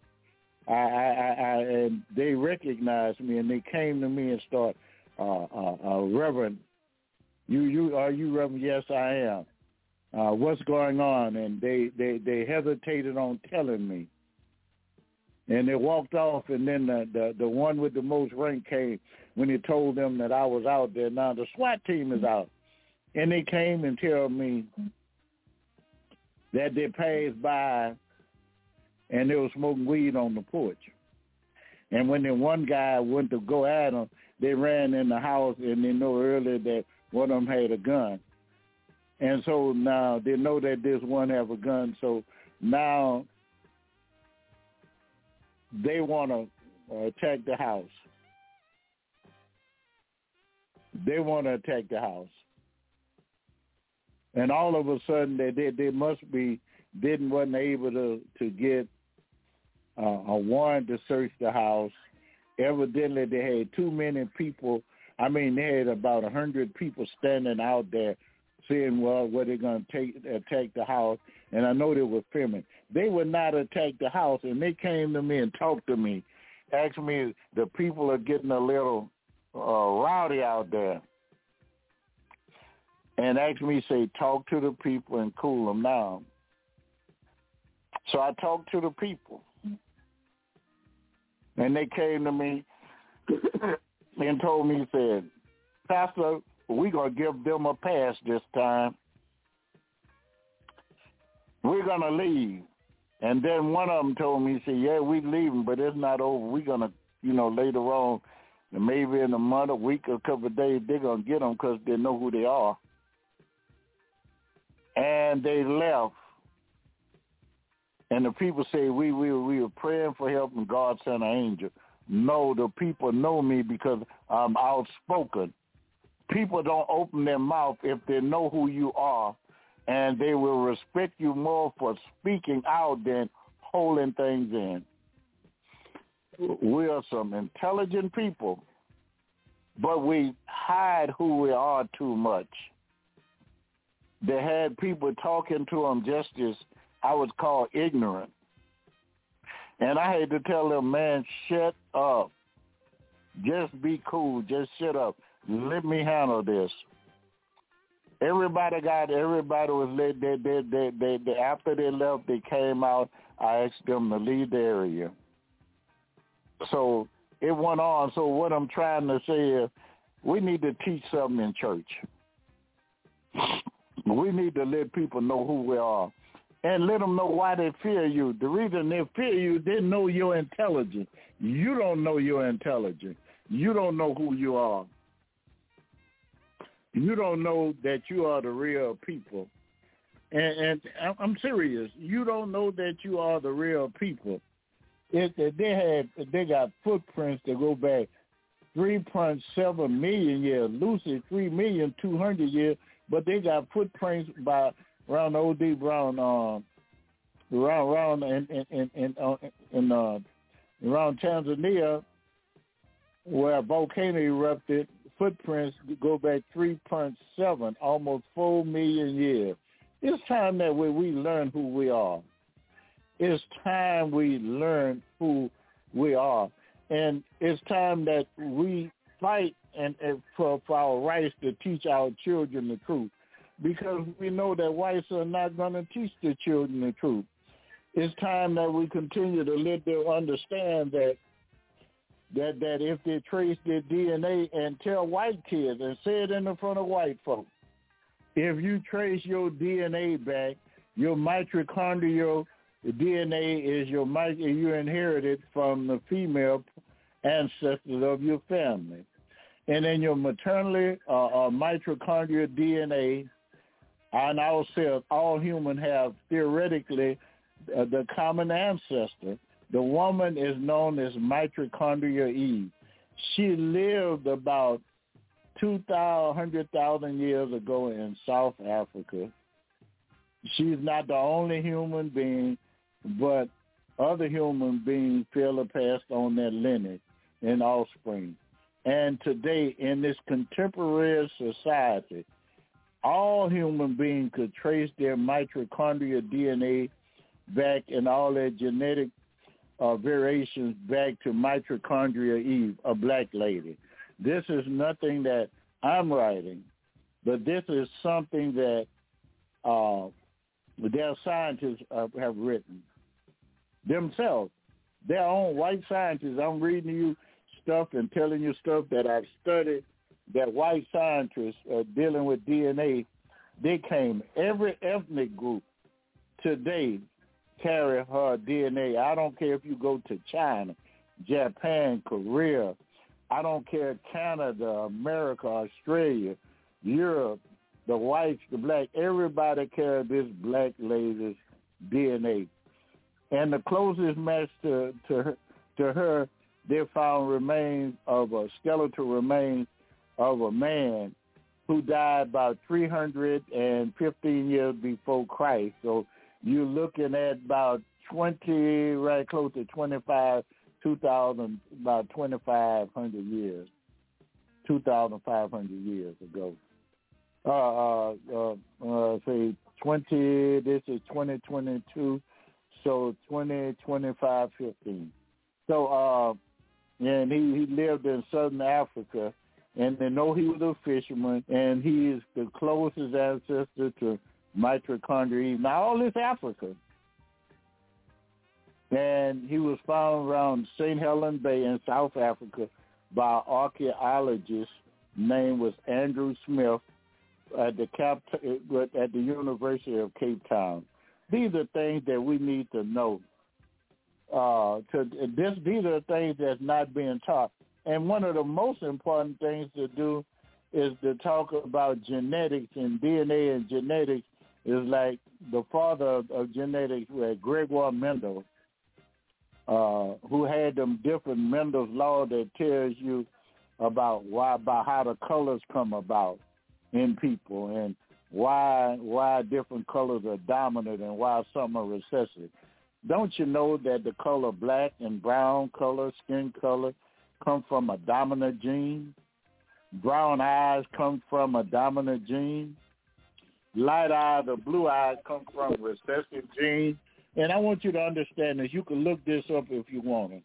I, I, I, and they recognized me and they came to me and start, uh, uh, uh, Reverend, you, you, are you Reverend? Yes, I am. Uh, what's going on? And they, they, they hesitated on telling me. And they walked off, and then the, the the one with the most rank came when he told them that I was out there. Now the SWAT team is out, and they came and tell me that they passed by and they were smoking weed on the porch. And when the one guy went to go at them, they ran in the house and they know earlier that one of them had a gun. And so now they know that this one have a gun. So now they want to uh, attack the house. They want to attack the house. And all of a sudden they they, they must be didn't wasn't able to to get uh, a warrant to search the house. Evidently, they had too many people. I mean, they had about a hundred people standing out there saying, well, were they going to take attack the house? And I know they were filming. They would not attack the house, and they came to me and talked to me, asked me, the people are getting a little uh, rowdy out there, and asked me, say, talk to the people and cool them down. So I talked to the people. And they came to me *coughs* and told me, said, Pastor, we're going to give them a pass this time. We're going to leave. And then one of them told me, he said, yeah, we leaving, but it's not over. We're going to, you know, later on, maybe in a month, a week, a couple of days, they're going to get them because they know who they are. And they left. And the people say, we, we, we were praying for help and God sent an angel. No, the people know me because I'm outspoken. People don't open their mouth if they know who you are, and they will respect you more for speaking out than holding things in. We are some intelligent people, but we hide who we are too much. They had people talking to them just as I was called ignorant. And I had to tell them, man, shut up. Just be cool. Just shut up. Let me handle this. Everybody got, everybody was let, they, they, they, they, they, after they left, they came out. I asked them to leave the area. So it went on. So what I'm trying to say is we need to teach something in church. We need to let people know who we are and let them know why they fear you. The reason they fear you, they know you're intelligent. You don't know you're intelligent. You don't know who you are. You don't know that you are the real people. And, and I'm serious. You don't know that you are the real people. It, they had they got footprints that go back 3.7 million years, Lucy 3 million 200 years, but they got footprints by around O.D. Brown, uh, around around in in, in, uh, uh, around Tanzania, where a volcano erupted. Footprints go back 3.7, almost 4 million years. It's time that we, we learn who we are. It's time we learn who we are. And it's time that we fight and, and for, for our rights to teach our children the truth because we know that whites are not going to teach their children the truth. It's time that we continue to let them understand that that that if they trace their DNA and tell white kids and say it in the front of white folks, if you trace your DNA back, your mitochondrial DNA is your you inherited from the female ancestors of your family, and then your maternally uh, uh, mitochondrial DNA and ourselves, all human have theoretically uh, the common ancestor. The woman is known as mitochondria Eve. She lived about 200,000 years ago in South Africa. She's not the only human being, but other human beings feel passed on their lineage and offspring. And today, in this contemporary society, all human beings could trace their mitochondrial DNA back and all their genetic uh, variations back to Mitochondria Eve, a black lady. This is nothing that I'm writing, but this is something that uh, their scientists uh, have written themselves. Their own white scientists. I'm reading you stuff and telling you stuff that I've studied that white scientists uh, dealing with DNA, they came, every ethnic group today carry her DNA. I don't care if you go to China, Japan, Korea, I don't care Canada, America, Australia, Europe, the whites, the black, everybody carry this black lady's DNA. And the closest match to to her, to her, they found remains of a skeletal remains of a man who died about 315 years before Christ. So you're looking at about 20, right close to 25, 2,000, about 2,500 years, 2,500 years ago. Uh, uh, uh, uh, say 20, this is 2022, so 20, 25, 15. So, uh, and he, he lived in southern Africa and they know he was a fisherman, and he is the closest ancestor to Mitochondria. Now, all this Africa. And he was found around St. Helena Bay in South Africa by archaeologist named was Andrew Smith at the Cap at the University of Cape Town. These are things that we need to know. Uh, to this, these are things that's not being taught. And one of the most important things to do is to talk about genetics and DNA and genetics is like the father of, of genetics, uh, Gregor Mendel, uh, who had them different Mendel's law that tells you about why, about how the colors come about in people and why why different colors are dominant and why some are recessive. Don't you know that the color black and brown color, skin color, come from a dominant gene. Brown eyes come from a dominant gene. Light eyes or blue eyes come from recessive gene. And I want you to understand this. You can look this up if you want it.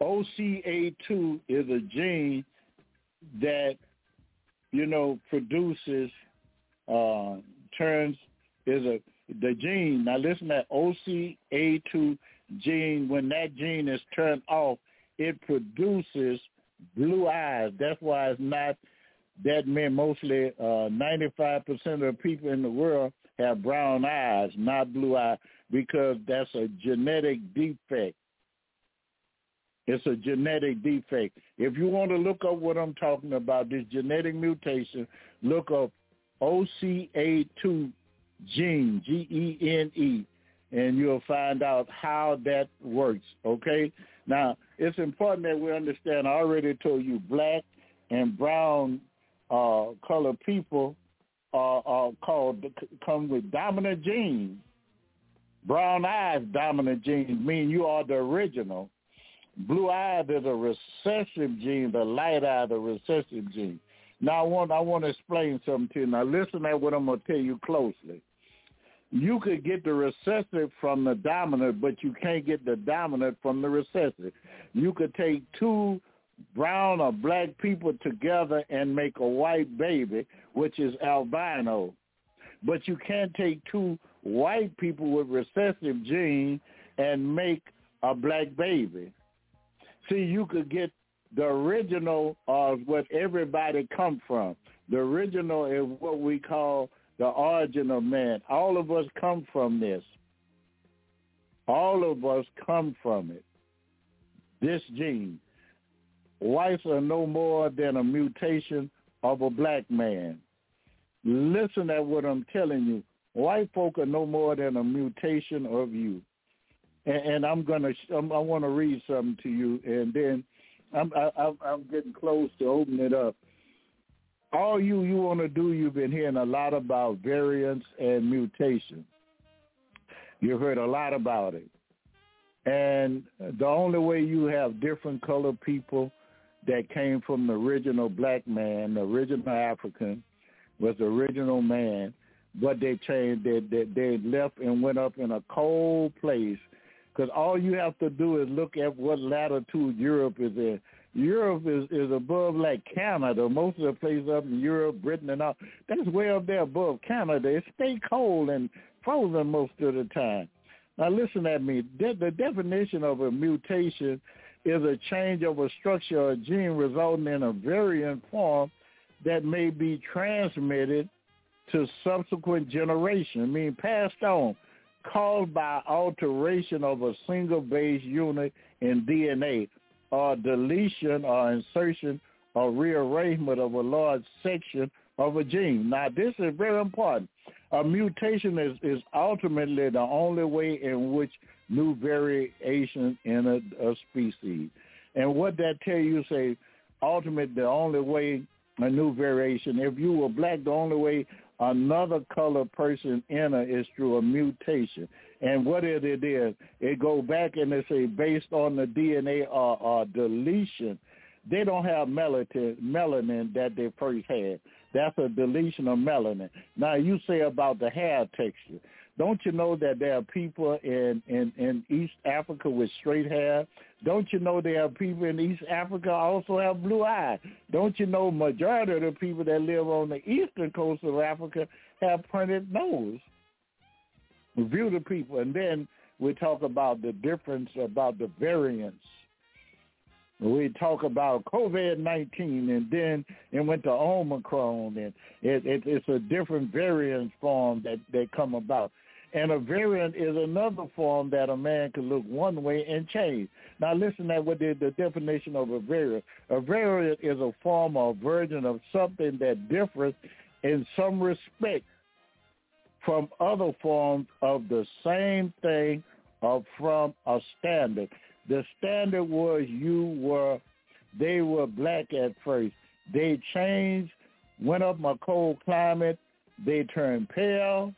OCA2 is a gene that, you know, produces, uh, turns, is a, the gene, now listen to that, OCA2 gene, when that gene is turned off, it produces blue eyes. That's why it's not that many, mostly uh, 95% of the people in the world have brown eyes, not blue eyes, because that's a genetic defect. It's a genetic defect. If you want to look up what I'm talking about, this genetic mutation, look up OCA2 gene, G-E-N-E and you'll find out how that works, okay? Now, it's important that we understand, I already told you, black and brown uh, colored people are, are called, come with dominant genes. Brown eyes, dominant genes, mean you are the original. Blue eyes is a recessive gene, the light eye, the recessive gene. Now I want I want to explain something to you. Now listen to what I'm to tell you closely you could get the recessive from the dominant, but you can't get the dominant from the recessive. You could take two brown or black people together and make a white baby, which is albino. But you can't take two white people with recessive genes and make a black baby. See, you could get the original of what everybody come from. The original is what we call the origin of man. All of us come from this. All of us come from it. This gene. Whites are no more than a mutation of a black man. Listen at what I'm telling you. White folk are no more than a mutation of you. And, and I'm gonna, I'm, I want to read something to you, and then I'm, I, I'm getting close to opening it up all you you want to do, you've been hearing a lot about variants and mutation. You've heard a lot about it. And the only way you have different colored people that came from the original black man, the original African, was the original man, but they changed, they, they, they left and went up in a cold place because all you have to do is look at what latitude Europe is in. Europe is, is above like Canada. Most of the places up in Europe, Britain and all, that's way up there above Canada. It stay cold and frozen most of the time. Now listen at me. De- the definition of a mutation is a change of a structure or a gene resulting in a variant form that may be transmitted to subsequent generation, meaning passed on, caused by alteration of a single base unit in DNA or deletion or insertion or rearrangement of a large section of a gene. Now, this is very important. A mutation is, is ultimately the only way in which new variation in a, a species. And what that tell you, say, ultimately the only way a new variation, if you were black, the only way another color person enter is through a mutation. And what it is, it go back and they say based on the DNA or, or deletion, they don't have melanin, melanin that they first had. That's a deletion of melanin. Now you say about the hair texture. Don't you know that there are people in, in, in East Africa with straight hair? Don't you know there are people in East Africa also have blue eyes? Don't you know majority of the people that live on the eastern coast of Africa have pointed nose? View the people, and then we talk about the difference about the variants we talk about COVID-19 and then it went to Omicron and it, it, it's a different variant form that, that come about. And a variant is another form that a man can look one way and change. Now listen to what the, the definition of a variant. A variant is a form or version of something that differs in some respect from other forms of the same thing or from a standard. The standard was you were, they were black at first. They changed, went up a cold climate. They turned pale.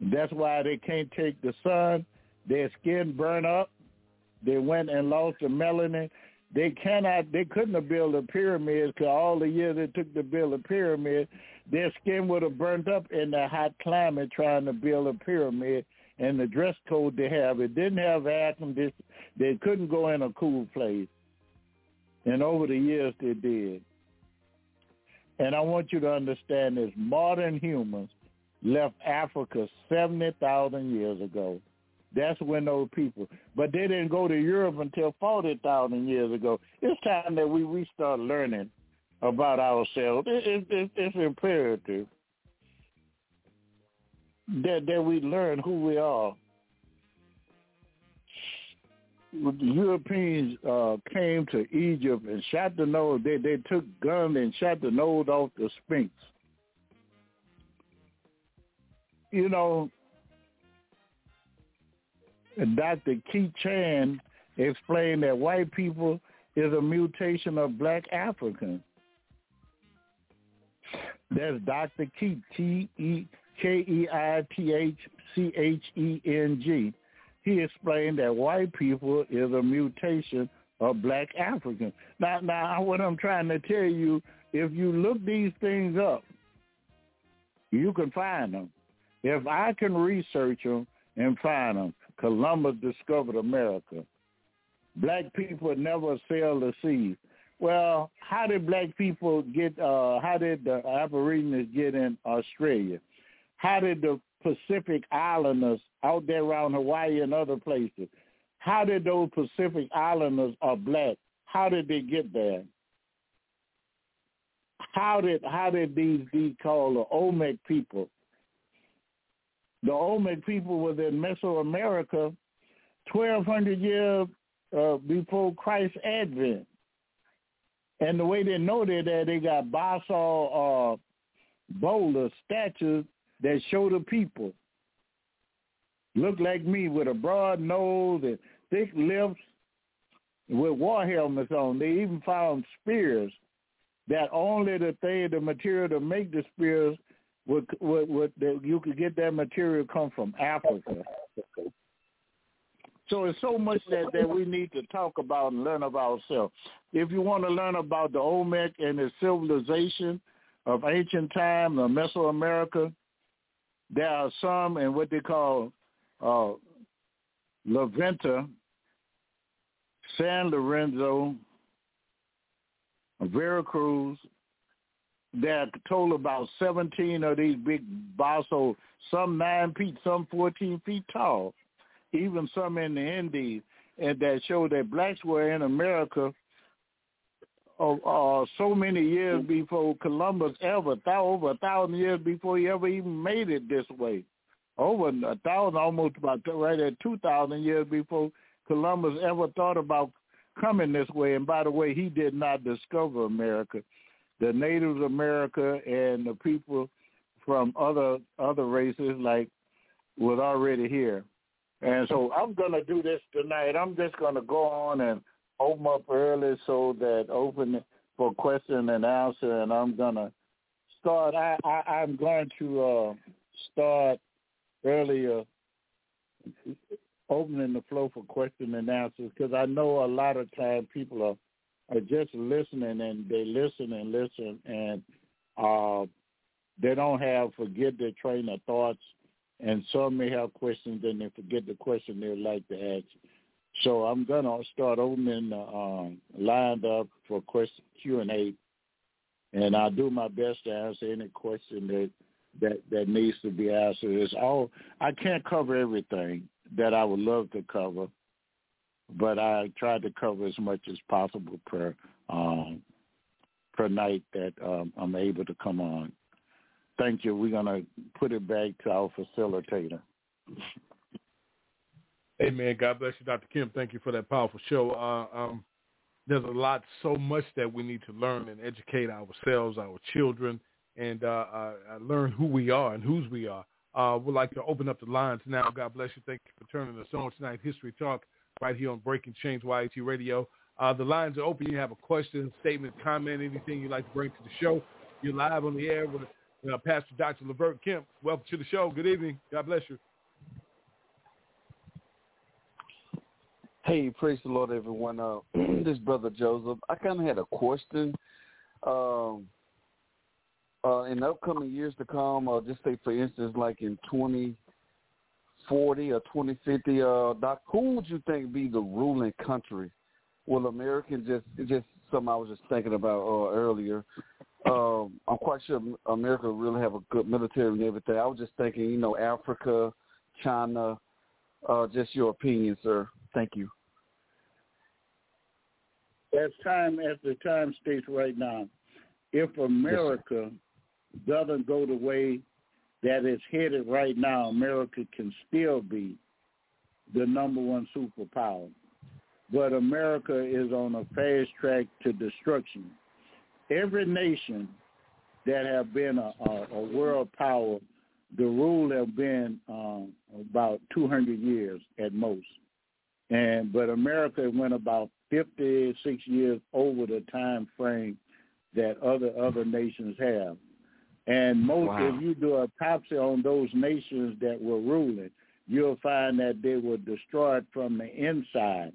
That's why they can't take the sun. Their skin burned up. They went and lost the melanin. They cannot, they couldn't have built a pyramid because all the years it took to build a pyramid, their skin would have burnt up in the hot climate trying to build a pyramid and the dress code they have. It didn't have air conditioning. They couldn't go in a cool place. And over the years they did. And I want you to understand this. Modern humans left Africa 70,000 years ago. That's when those people, but they didn't go to Europe until 40,000 years ago. It's time that we, we start learning about ourselves. It, it, it's imperative that that we learn who we are. The Europeans uh, came to Egypt and shot the nose. They they took gun and shot the nose off the Sphinx. You know, Dr. Keith Cheng explained that white people is a mutation of black Africans. That's Dr. Keith, T-E K-E-I-T-H-C-H-E-N-G. He explained that white people is a mutation of black Africans. Now, now, what I'm trying to tell you, if you look these things up, you can find them. If I can research them and find them, Columbus discovered America. Black people never sailed the seas. Well, how did black people get? Uh, how did the Aborigines get in Australia? How did the Pacific Islanders out there around Hawaii and other places, how did those Pacific Islanders are black? How did they get there? How did how did these be called the Olmec people? The Olmec people was in Mesoamerica, twelve hundred years uh, before Christ's advent. And the way they know that, they got basalt uh, boulder statues that show the people look like me with a broad nose and thick lips with war helmets on. They even found spears that only the thing, the material to make the spears, that you could get that material come from Africa. So it's so much that, that we need to talk about and learn about ourselves. If you want to learn about the Olmec and the civilization of ancient time, the Mesoamerica, there are some in what they call uh, La Venta, San Lorenzo, Veracruz. There are total about 17 of these big basalt, some 9 feet, some 14 feet tall, even some in the Indies, and that show that blacks were in America uh, uh, so many years before Columbus ever, th- over a thousand years before he ever even made it this way. Over a thousand, almost about right at 2,000 years before Columbus ever thought about coming this way. And by the way, he did not discover America. The natives of America and the people from other other races like was already here. And so I'm to do this tonight. I'm just to go on and open up early so that open for question and answer. And I'm to start. I, I, I'm going to uh, start earlier opening the floor for question and answers because I know a lot of time people are are just listening and they listen and listen and uh, they don't have forget their train of thoughts and some may have questions and they forget the question they'd like to ask. So I'm gonna start opening the um, lined up for question Q and A, and I'll do my best to answer any question that that that needs to be answered. It's all I can't cover everything that I would love to cover, but I tried to cover as much as possible per um, per night that um, I'm able to come on. Thank you. We're gonna put it back to our facilitator. Amen. God bless you, Dr. Kemp. Thank you for that powerful show. Uh, um, there's a lot, so much that we need to learn and educate ourselves, our children, and uh, uh, learn who we are and whose we are. Uh, we'd like to open up the lines now. God bless you. Thank you for turning us on tonight. History Talk right here on Breaking Chains YAT Radio. Uh, the lines are open. You have a question, statement, comment, anything you'd like to bring to the show. You're live on the air with uh, Pastor Dr. Levert Kemp. Welcome to the show. Good evening. God bless you. Hey, praise the Lord, everyone. Uh, *clears throat* this brother Joseph. I kind of had a question. Um, uh, in the upcoming years to come, uh, just say for instance, like in 2040 or 2050, uh, Doc, who would you think be the ruling country? Will America just just something I was just thinking about uh, earlier? Um, I'm quite sure America really have a good military and everything. I was just thinking, you know, Africa, China. Uh, just your opinion, sir. Thank you as time as the time states right now, if America yes, doesn't go the way that it's headed right now, America can still be the number one superpower. But America is on a fast track to destruction. Every nation that have been a, a, a world power, the rule have been um, about 200 years at most. And but America went about 56 years over the time frame that other other nations have. And most, wow. if you do a autopsy on those nations that were ruling, you'll find that they were destroyed from the inside.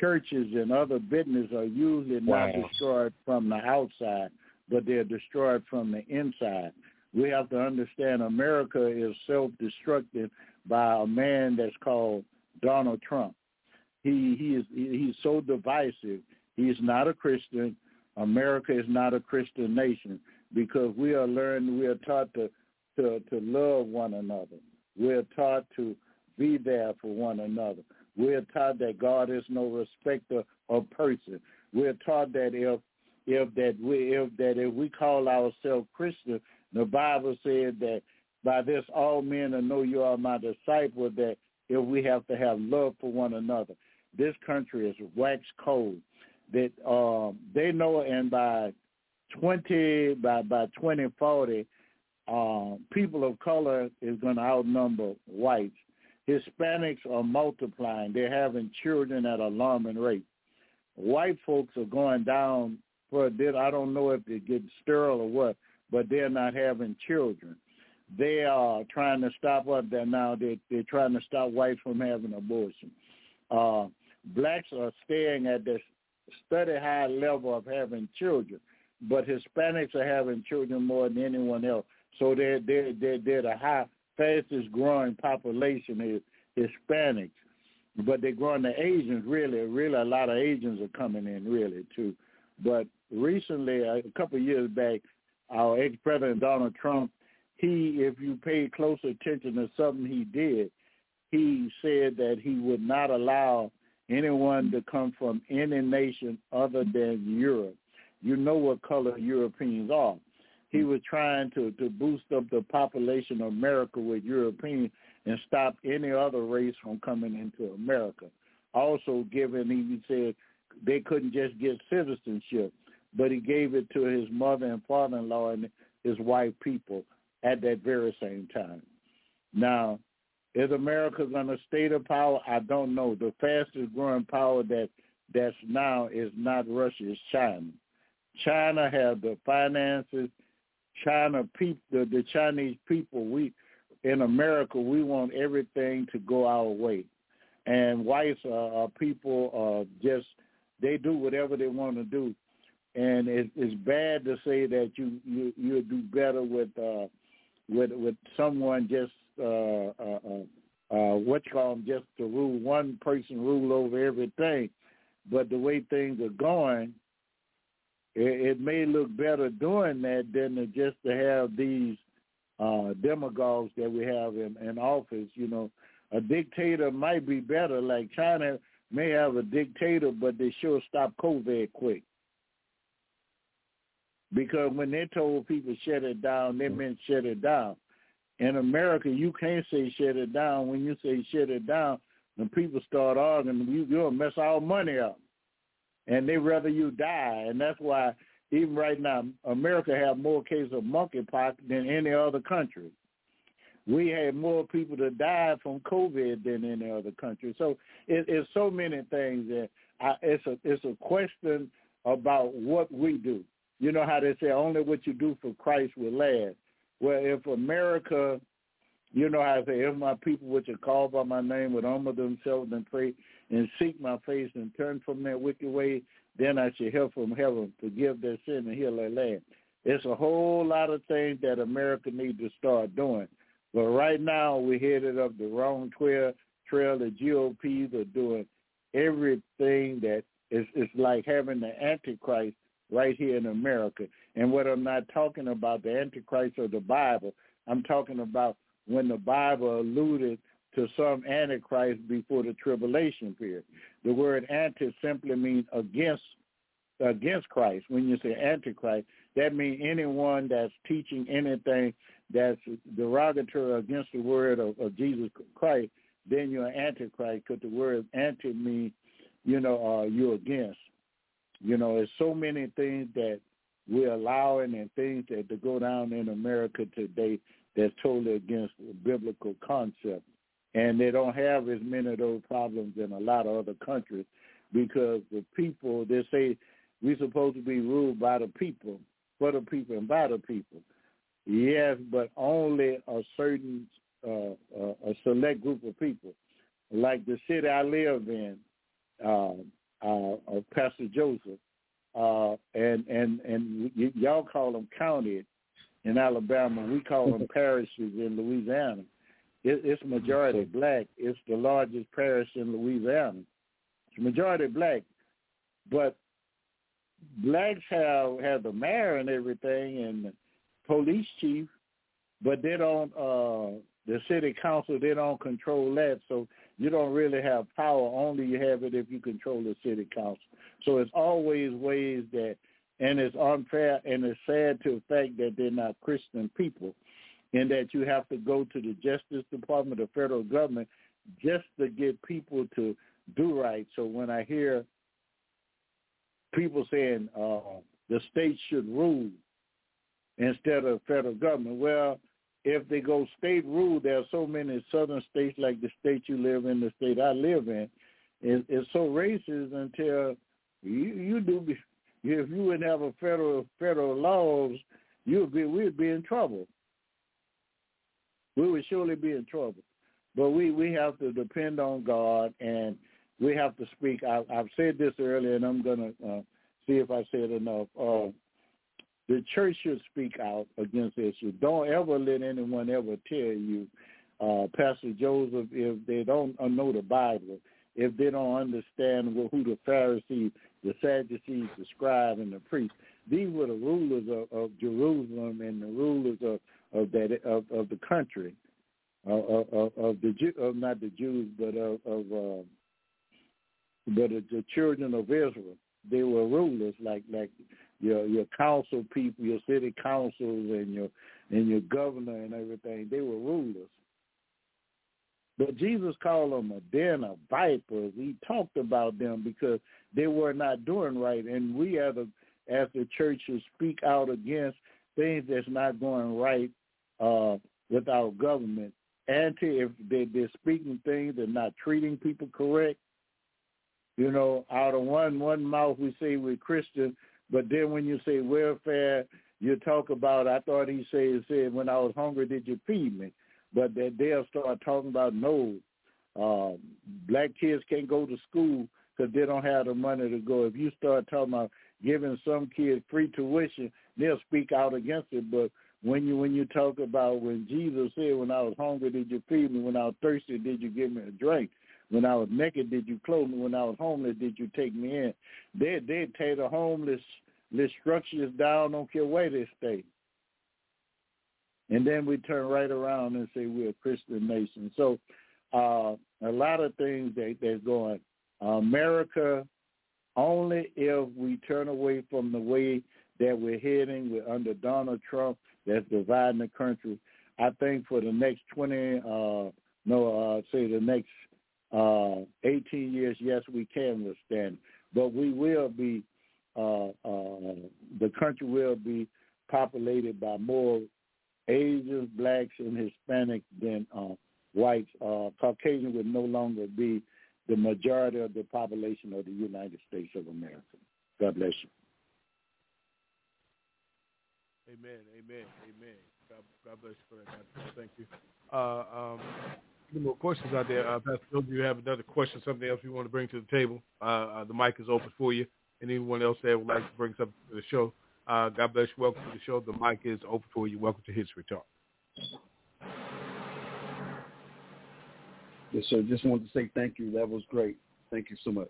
Churches and other business are usually wow. not destroyed from the outside, but they're destroyed from the inside. We have to understand America is self-destructive by a man that's called Donald Trump. He he is he's so divisive. He's not a Christian. America is not a Christian nation because we are learned we are taught to to to love one another. We're taught to be there for one another. We're taught that God is no respecter of person. We're taught that if if that we if that if we call ourselves Christian, the Bible said that by this all men will know you are my disciple. That if we have to have love for one another, this country is wax cold. That um, they know, and by twenty by by twenty forty, uh, people of color is going to outnumber whites. Hispanics are multiplying; they're having children at alarming rate. White folks are going down for a bit. I don't know if they get sterile or what, but they're not having children. They are trying to stop up there now they they're trying to stop whites from having abortion. Uh, blacks are staying at this study high level of having children, but Hispanics are having children more than anyone else. So they're they're they're, they're the high fastest growing population is Hispanics, but they're growing the Asians. Really, really, a lot of Asians are coming in really too. But recently, a couple of years back, our ex-president Donald Trump, he, if you pay close attention to something he did, he said that he would not allow anyone to come from any nation other than Europe. You know what color Europeans are. He hmm. was trying to, to boost up the population of America with Europeans and stop any other race from coming into America. Also given, he said they couldn't just get citizenship, but he gave it to his mother and father-in-law and his white people at that very same time. Now, is America going to stay the power? I don't know. The fastest growing power that that's now is not Russia, it's China. China have the finances. China people, the, the Chinese people, we in America, we want everything to go our way, and whites are, are people are just they do whatever they want to do, and it, it's bad to say that you you you do better with uh, with with someone just uh, uh, uh, uh, what you call them, just to rule one person rule over everything. But the way things are going, it, it may look better doing that than just to have these uh, demagogues that we have in, in office. You know, a dictator might be better. Like China may have a dictator, but they sure stop COVID quick. Because when they told people shut it down, they meant shut it down. In America, you can't say shut it down. When you say shut it down, when people start arguing, you, you'll mess our money up. And they rather you die. And that's why even right now, America have more cases of monkeypox than any other country. We had more people that died from COVID than any other country. So it, it's so many things that I, it's a it's a question about what we do. You know how they say only what you do for Christ will last. Well, if America, you know how I say, if my people which are called by my name would humble themselves and pray and seek my face and turn from their wicked way, then I shall hear from heaven, forgive their sin and heal their land. It's a whole lot of things that America needs to start doing. But right now we're headed up the wrong trail. Trail the GOPs are doing everything that is it's like having the Antichrist right here in America. And what I'm not talking about the Antichrist or the Bible, I'm talking about when the Bible alluded to some Antichrist before the tribulation period. The word anti simply means against against Christ. When you say Antichrist, that means anyone that's teaching anything that's derogatory against the word of, of Jesus Christ, then you're an Antichrist because the word anti means, you know, uh, you're against. You know, there's so many things that we're allowing and things that to go down in America today that's totally against the biblical concept. And they don't have as many of those problems in a lot of other countries because the people, they say we're supposed to be ruled by the people, for the people, and by the people. Yes, but only a certain, uh, uh, a select group of people. Like the city I live in, uh, uh, Pastor Joseph, uh, and and and y- y'all call them counties in Alabama. We call them *laughs* parishes in Louisiana. It, it's majority black. It's the largest parish in Louisiana. It's majority black, but blacks have have the mayor and everything and the police chief, but they don't. uh The city council they don't control that, so you don't really have power. Only you have it if you control the city council. So it's always ways that, and it's unfair and it's sad to the fact that they're not Christian people, and that you have to go to the Justice Department, the federal government, just to get people to do right. So when I hear people saying uh, the state should rule instead of federal government, well, if they go state rule, there are so many southern states like the state you live in, the state I live in, is it's so racist until you you do if you wouldn't have a federal federal laws, you'd be we'd be in trouble. We would surely be in trouble. But we we have to depend on God and we have to speak. I, I've said this earlier, and I'm gonna uh, see if I said enough. Uh, the church should speak out against this issue. Don't ever let anyone ever tell you uh, Pastor Joseph, if they don't know the Bible, if they don't understand who the Pharisees, the Sadducees, the scribes, and the priests, these were the rulers of, of Jerusalem and the rulers of of that of, of the country, of, of, of the Jew, of not the Jews, but of, of uh, but of the children of Israel. They were rulers like like your your council people, your city councils, and your and your governor and everything. They were rulers. But Jesus called them a den of vipers. He talked about them because they were not doing right, and we as a as the church should speak out against things that's not going right uh, with our government. Anti, if they, they're speaking things and not treating people correct, you know, out of one one mouth we say we're Christian, but then when you say welfare, you talk about. I thought he said said when I was hungry, did you feed me? But that they'll start talking about no, uh, black kids can't go to school because they don't have the money to go. If you start talking about giving some kids free tuition, they'll speak out against it. But when you when you talk about when Jesus said, "When I was hungry, did you feed me? When I was thirsty, did you give me a drink? When I was naked, did you clothe me? When I was homeless, did you take me in?" They they tear the homeless the structures down. Don't care where they stay. And then we turn right around and say we're a Christian nation. So uh, a lot of things that that's going. America only if we turn away from the way that we're heading with under Donald Trump that's dividing the country. I think for the next 20, uh, no, uh, say the next uh, 18 years, yes, we can withstand. But we will be, uh, uh, the country will be populated by more Asians, blacks, and Hispanics than uh, whites. Uh, Caucasian would no longer be the majority of the population of the United States of America. God bless you. Amen. Amen. Amen. God, God bless you for that. God, thank you. Uh, um, any more questions out there? Uh, Pastor Phil, do you have another question, something else you want to bring to the table? Uh, uh, the mic is open for you. Anyone else there would like to bring something to the show? Uh, God bless you. Welcome to the show. The mic is open for you. Welcome to History Talk. Yes, sir. Just wanted to say thank you. That was great. Thank you so much.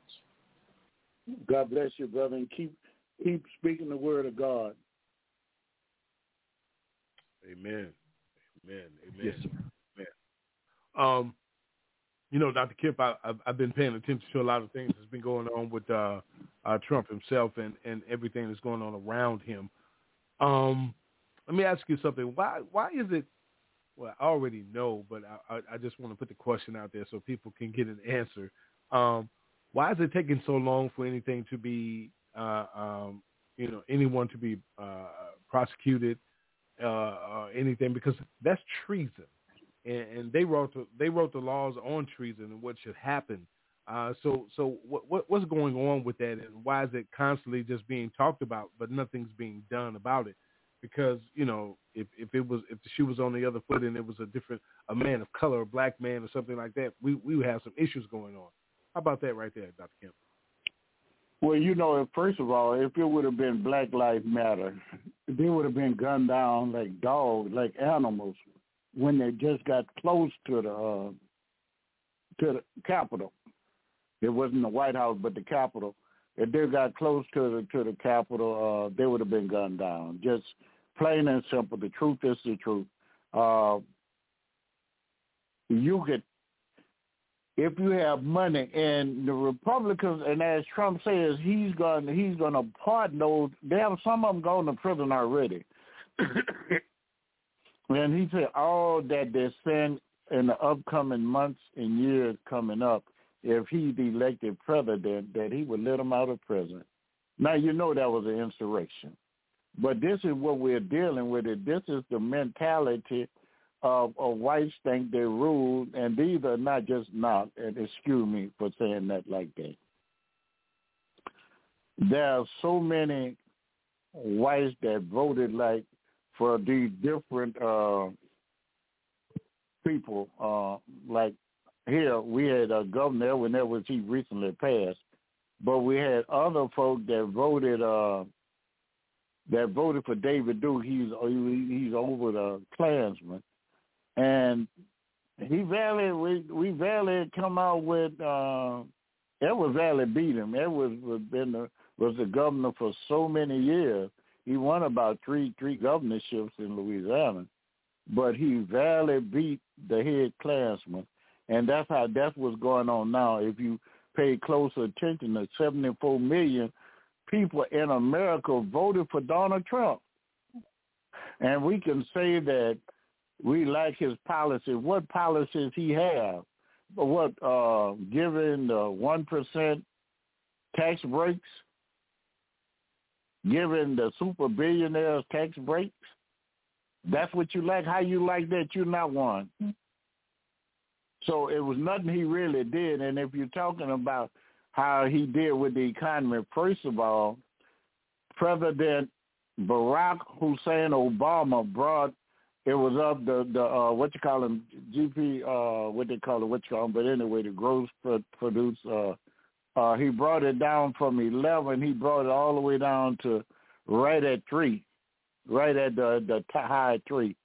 God bless you, brother, and keep keep speaking the word of God. Amen. Amen. Amen. Yes, sir. Amen. Um, you know, Dr. Kemp, I, I've, I've been paying attention to a lot of things that's been going on with uh, uh, Trump himself and, and everything that's going on around him. Um, let me ask you something. Why why is it well, I already know, but I, I, I just want to put the question out there so people can get an answer. Um, why is it taking so long for anything to be, uh, um, you know, anyone to be uh, prosecuted, uh, or anything? Because that's treason, and, and they wrote the, they wrote the laws on treason and what should happen. Uh, so, so what, what, what's going on with that, and why is it constantly just being talked about, but nothing's being done about it? because you know if if it was if the shoe was on the other foot and it was a different a man of color, a black man or something like that, we we would have some issues going on. How about that right there, Dr. Kemp? Well, you know, first of all, if it would have been Black Lives Matter, they would have been gunned down like dogs, like animals, when they just got close to the uh, to the Capitol. It wasn't the White House, but the Capitol. If they got close to the to the Capitol, uh, they would have been gunned down. Just plain and simple. The truth is the truth. Uh, you could, if you have money, and the Republicans, and as Trump says, he's gonna he's going to pardon those. They have some of them going to prison already. *coughs* and he said all that they send in the upcoming months and years coming up, if he's elected president, that he would let them out of prison. Now you know that was an insurrection. But this is what we're dealing with. It. This is the mentality of, whites think they rule, and these are not just not, and excuse me for saying that like that. There are so many whites that voted like for these different uh, people. Uh, like here, we had a governor, when whenever was he recently passed, but we had other folk that voted uh, that voted for David Duke. He's he's over the Klansman, and he barely we we barely come out with uh Edward Valley beat him. Edward was been the, was the governor for so many years. He won about three three governorships in Louisiana, but he barely beat the head Klansman, and that's how that's what's going on now. If you pay close attention, to 74 million people in America voted for Donald Trump, and we can say that we like his policies. What policies he have? What uh, giving the one percent tax breaks, giving the super billionaires tax breaks. That's what you like. How you like that? You're not one. So it was nothing he really did. And if you're talking about how he did with the economy, first of all, President Barack Hussein Obama brought it was up the the uh, what you call them GP uh, what they call it what you call them, but anyway the gross produce uh, uh, he brought it down from eleven he brought it all the way down to right at three right at the the high three.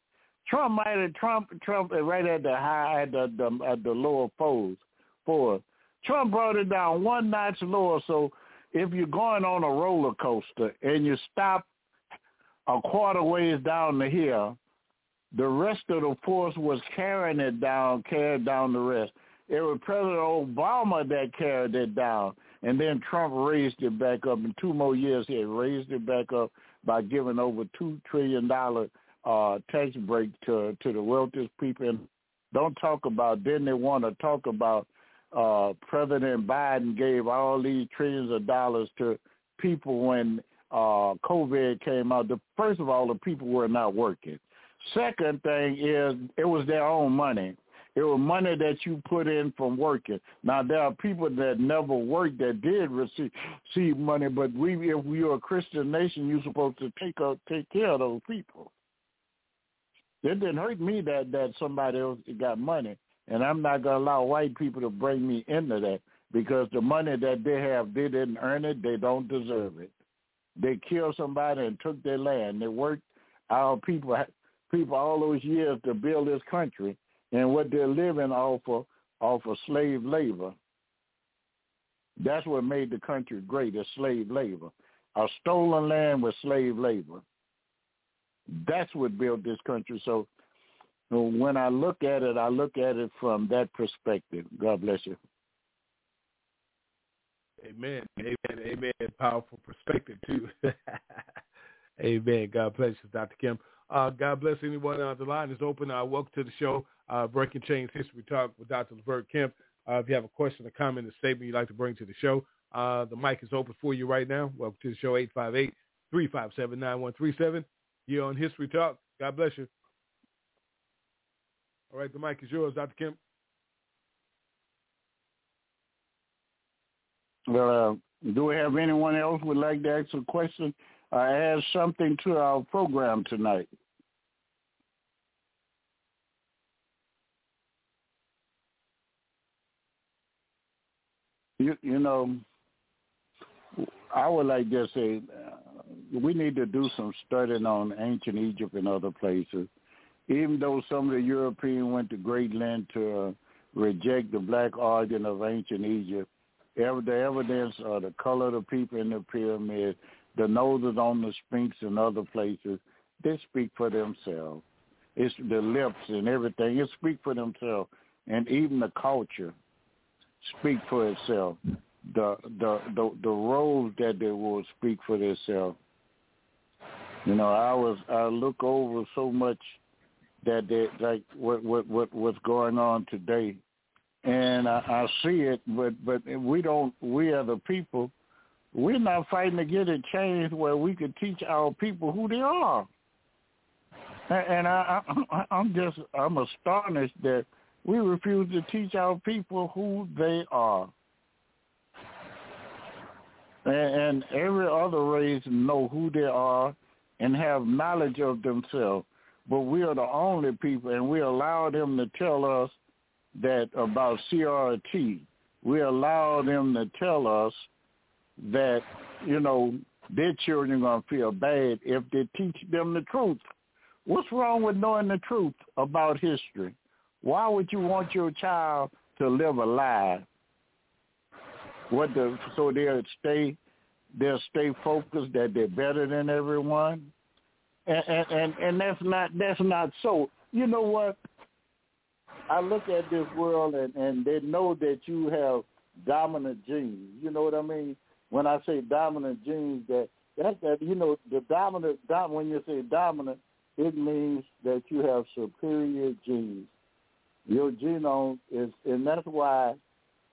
Trump might have Trump Trump right at the high at the, the at the lower fours four. Trump brought it down one notch lower so if you're going on a roller coaster and you stop a quarter ways down the hill the rest of the force was carrying it down, carried down the rest. It was President Obama that carried it down. And then Trump raised it back up. In two more years, he raised it back up by giving over $2 trillion uh, tax break to, to the wealthiest people. And don't talk about, then they want to talk about uh, President Biden gave all these trillions of dollars to people when uh, COVID came out. The, first of all, the people were not working. Second thing is it was their own money. It was money that you put in from working. Now there are people that never worked that did receive, receive money, but we, if we are a Christian nation, you're supposed to take up, take care of those people. It didn't hurt me that that somebody else got money, and I'm not gonna allow white people to bring me into that because the money that they have, they didn't earn it, they don't deserve it. They killed somebody and took their land. They worked. Our people people all those years to build this country and what they're living off of, off of slave labor. That's what made the country great, is slave labor. A stolen land with slave labor. That's what built this country. So when I look at it, I look at it from that perspective. God bless you. Amen. Amen. Amen. Powerful perspective too. *laughs* Amen. God bless you, Dr. Kemp. Uh, God bless anyone on the line is open. Uh, welcome to the show, uh, Breaking Chains History Talk with Dr. Levert Kemp. Uh, if you have a question, a comment, a statement you'd like to bring to the show, uh, the mic is open for you right now. Welcome to the show, 858-357-9137. Here on History Talk. God bless you. All right, the mic is yours, Dr. Kemp. Well, uh, do we have anyone else would like to ask a question? I add something to our program tonight. You, you know, I would like to say uh, we need to do some studying on ancient Egypt and other places. Even though some of the Europeans went to great length to uh, reject the black origin of ancient Egypt, ever, the evidence of the color of the people in the pyramid, the noses on the Sphinx and other places, they speak for themselves. It's the lips and everything. It speak for themselves, and even the culture speak for itself. The the the the roles that they will speak for themselves. You know, I was I look over so much that they like what what what what's going on today, and I, I see it, but but we don't. We are the people we're not fighting to get it changed where we could teach our people who they are. And I, I, I'm just, I'm astonished that we refuse to teach our people who they are. And, and every other race know who they are and have knowledge of themselves. But we are the only people, and we allow them to tell us that about CRT. We allow them to tell us that, you know, their children are going to feel bad if they teach them the truth. What's wrong with knowing the truth about history? Why would you want your child to live a lie? What the so they'll stay they'll stay focused that they're better than everyone, and and and, and that's not that's not so. You know what? I look at this world and and they know that you have dominant genes. You know what I mean? When I say dominant genes, that that that you know the dominant dom, when you say dominant, it means that you have superior genes. Your genome is, and that's why,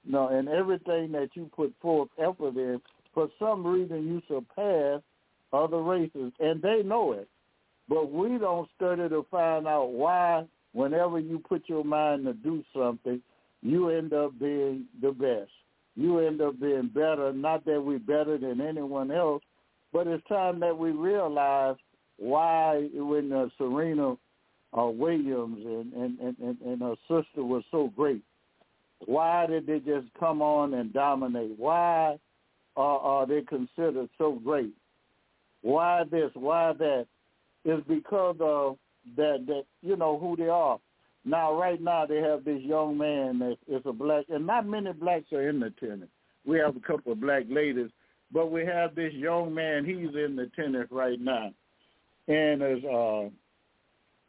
you know, and everything that you put forth effort in, for some reason you surpass other races, and they know it. But we don't study to find out why whenever you put your mind to do something, you end up being the best. You end up being better, not that we're better than anyone else, but it's time that we realize why when uh, Serena uh, Williams and, and, and, and her sister was so great, why did they just come on and dominate? Why uh, are they considered so great? Why this? Why that? Is because of that that you know who they are. Now, right now, they have this young man that is a black, and not many blacks are in the tennis. We have a couple of black ladies, but we have this young man. He's in the tennis right now, and as uh,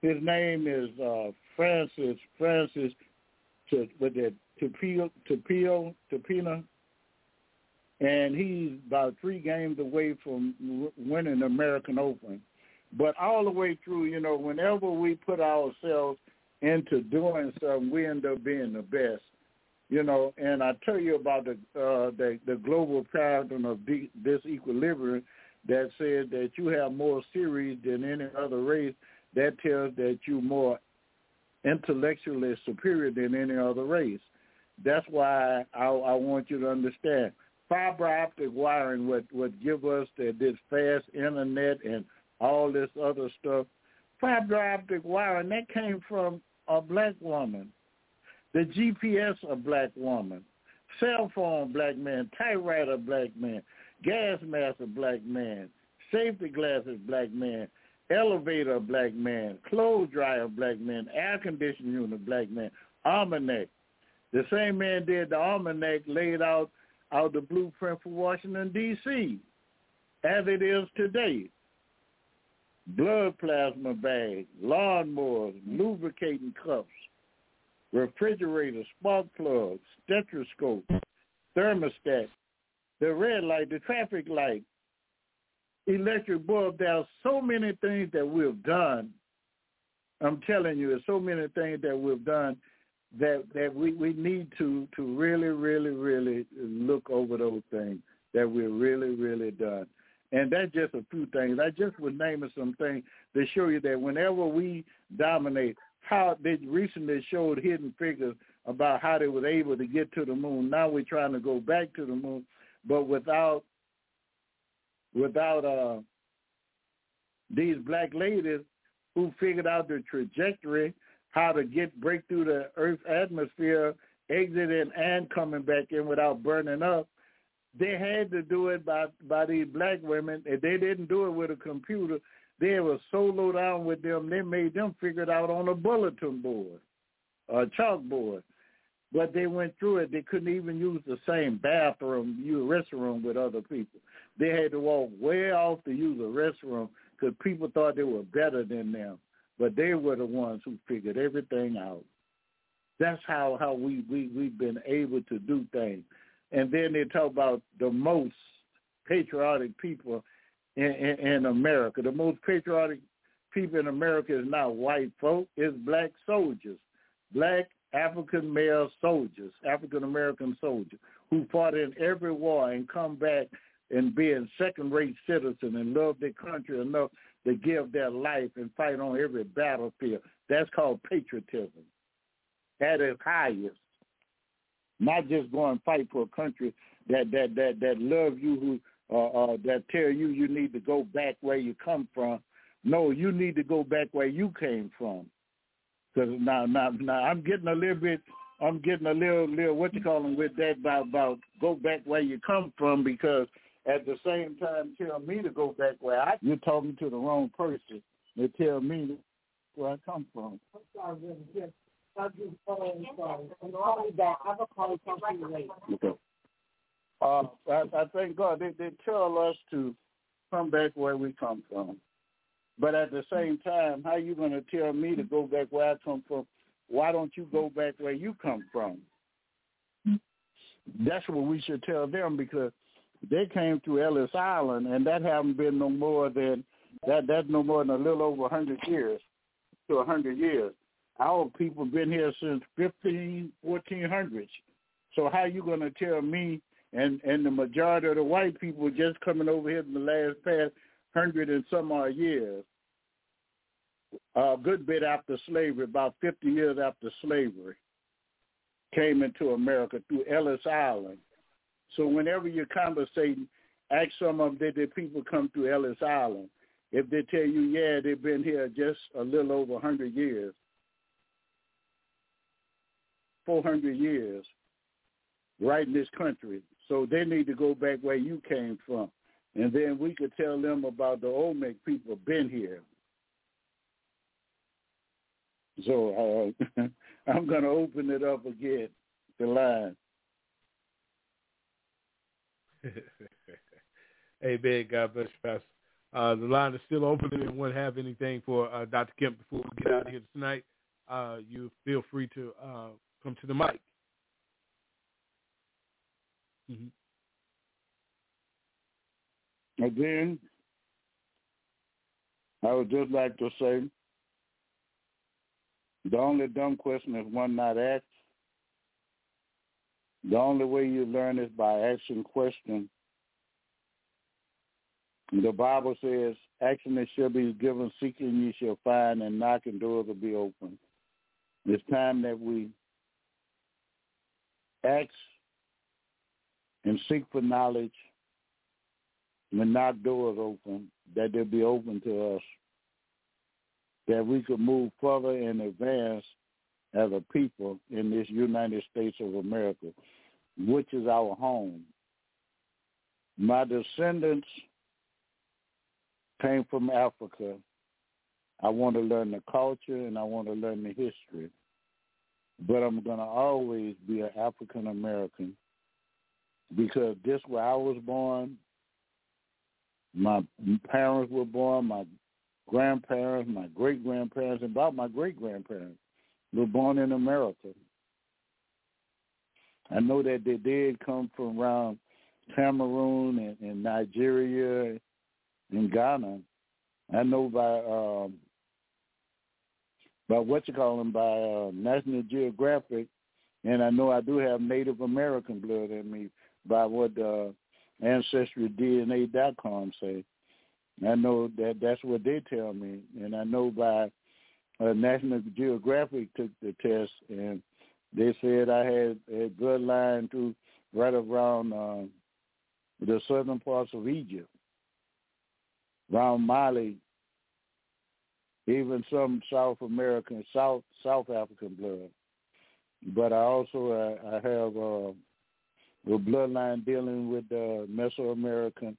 his name is uh, Francis Francis to with that Tapio Tapio Tapina, and he's about three games away from winning the American Open. But all the way through, you know, whenever we put ourselves into doing something, we end up being the best. You know, and I tell you about the uh, the, the global pattern of this equilibrium that says that you have more series than any other race. That tells that you're more intellectually superior than any other race. That's why I, I want you to understand fiber optic wiring would would give us the, this fast internet and all this other stuff. Fiber optic wiring that came from a black woman. The GPS a black woman. Cell phone black man. Typewriter black man. Gas mask a black man. Safety glasses black man. Elevator black man. Clothes dryer black man. Air conditioning unit black man. Almanac. The same man did the almanac laid out out the blueprint for Washington D.C. as it is today blood plasma bags, lawnmowers, lubricating cups, refrigerators, spark plugs, stethoscope, thermostat, the red light, the traffic light, electric bulb. There are so many things that we've done. I'm telling you, there's so many things that we've done that that we, we need to to really, really, really look over those things that we've really, really done. And that's just a few things. I just was naming some things to show you that whenever we dominate, how they recently showed hidden figures about how they were able to get to the moon. Now we're trying to go back to the moon, but without without uh, these black ladies who figured out the trajectory, how to get break through the Earth's atmosphere, exiting and coming back in without burning up they had to do it by by these black women. and they didn't do it with a computer, they were so low down with them, they made them figure it out on a bulletin board, a chalkboard. But they went through it. They couldn't even use the same bathroom, use restroom with other people. They had to walk way off to use a restroom because people thought they were better than them. But they were the ones who figured everything out. That's how how we we we've been able to do things and then they talk about the most patriotic people in, in, in America. The most patriotic people in America is not white folk; it's black soldiers, black African male soldiers, African American soldiers who fought in every war and come back and being second-rate citizens and love their country enough to give their life and fight on every battlefield. That's called patriotism at its highest not just go and fight for a country that that that that love you who uh, uh, that tell you you need to go back where you come from. No, you need to go back where you came from. Because now, now, now, I'm getting a little bit, I'm getting a little, little what you call them with that about about go back where you come from because at the same time tell me to go back where I. You're talking to the wrong person. They tell me where I come from. Okay. Uh, I, I thank God they, they tell us to come back where we come from. But at the same time, how you going to tell me to go back where I come from? Why don't you go back where you come from? That's what we should tell them because they came to Ellis Island, and that haven't been no more than that. That's no more than a little over a hundred years to a hundred years. Our people been here since fifteen, fourteen hundreds. So how you to tell me and and the majority of the white people just coming over here in the last past hundred and some odd years, a good bit after slavery, about 50 years after slavery, came into America through Ellis Island. So whenever you're conversating, ask some of them, did the people come through Ellis Island? If they tell you, yeah, they've been here just a little over 100 years, 400 years, right in this country. So they need to go back where you came from. And then we could tell them about the Olmec people been here. So uh, *laughs* I'm going to open it up again, the line. *laughs* Amen. God bless you, Pastor. Uh, the line is still open. If anyone have anything for uh, Dr. Kemp before we get out of here tonight, uh, you feel free to uh, come to the mic. Mm-hmm. Again, I would just like to say the only dumb question is one not asked. The only way you learn is by asking questions. The Bible says, action it shall be given, seeking you shall find, and knocking doors will be open. It's time that we ask and seek for knowledge and knock doors open, that they'll be open to us, that we could move further and advance as a people in this United States of America, which is our home. My descendants came from Africa. I want to learn the culture and I want to learn the history. But I'm going to always be an African American because this where I was born, my parents were born, my grandparents, my great grandparents, and about my great grandparents were born in America. I know that they did come from around Cameroon and, and Nigeria and Ghana. I know by um, by what you call them by uh, National Geographic, and I know I do have Native American blood in me by what uh, AncestryDNA.com say. I know that that's what they tell me, and I know by uh, National Geographic took the test, and they said I had a bloodline to right around uh, the southern parts of Egypt, around Mali, even some South American, South South African blood. But I also uh, I have uh, the bloodline dealing with uh, Mesoamerican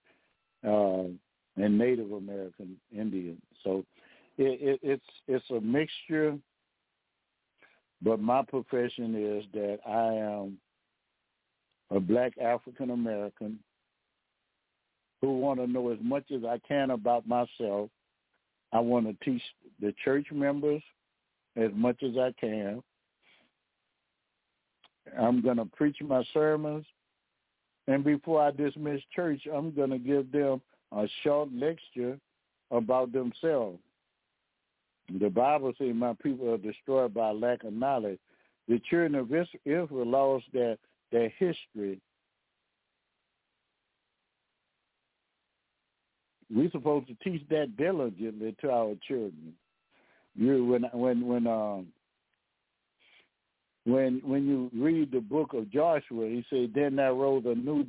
uh, and Native American Indians. So it, it, it's it's a mixture. But my profession is that I am a black African American who want to know as much as I can about myself. I want to teach the church members as much as I can. I'm going to preach my sermons and before I dismiss church, I'm going to give them a short lecture about themselves. The Bible says my people are destroyed by lack of knowledge. The children of Israel lost their, their history. We're supposed to teach that diligently to our children. You when when when um when when you read the book of Joshua, he said, "Then there rose a new,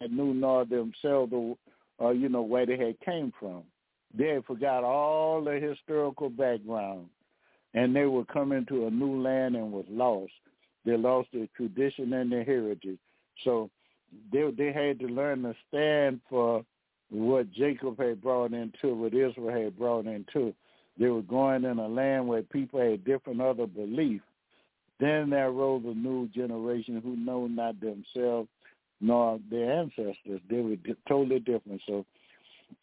and knew not themselves, uh, you know, where they had came from. They forgot all the historical background, and they were coming to a new land and was lost. They lost their tradition and their heritage. So they they had to learn to stand for what Jacob had brought into, what Israel had brought into. They were going in a land where people had different other beliefs Then there rose a new generation who know not themselves nor their ancestors. They were totally different. So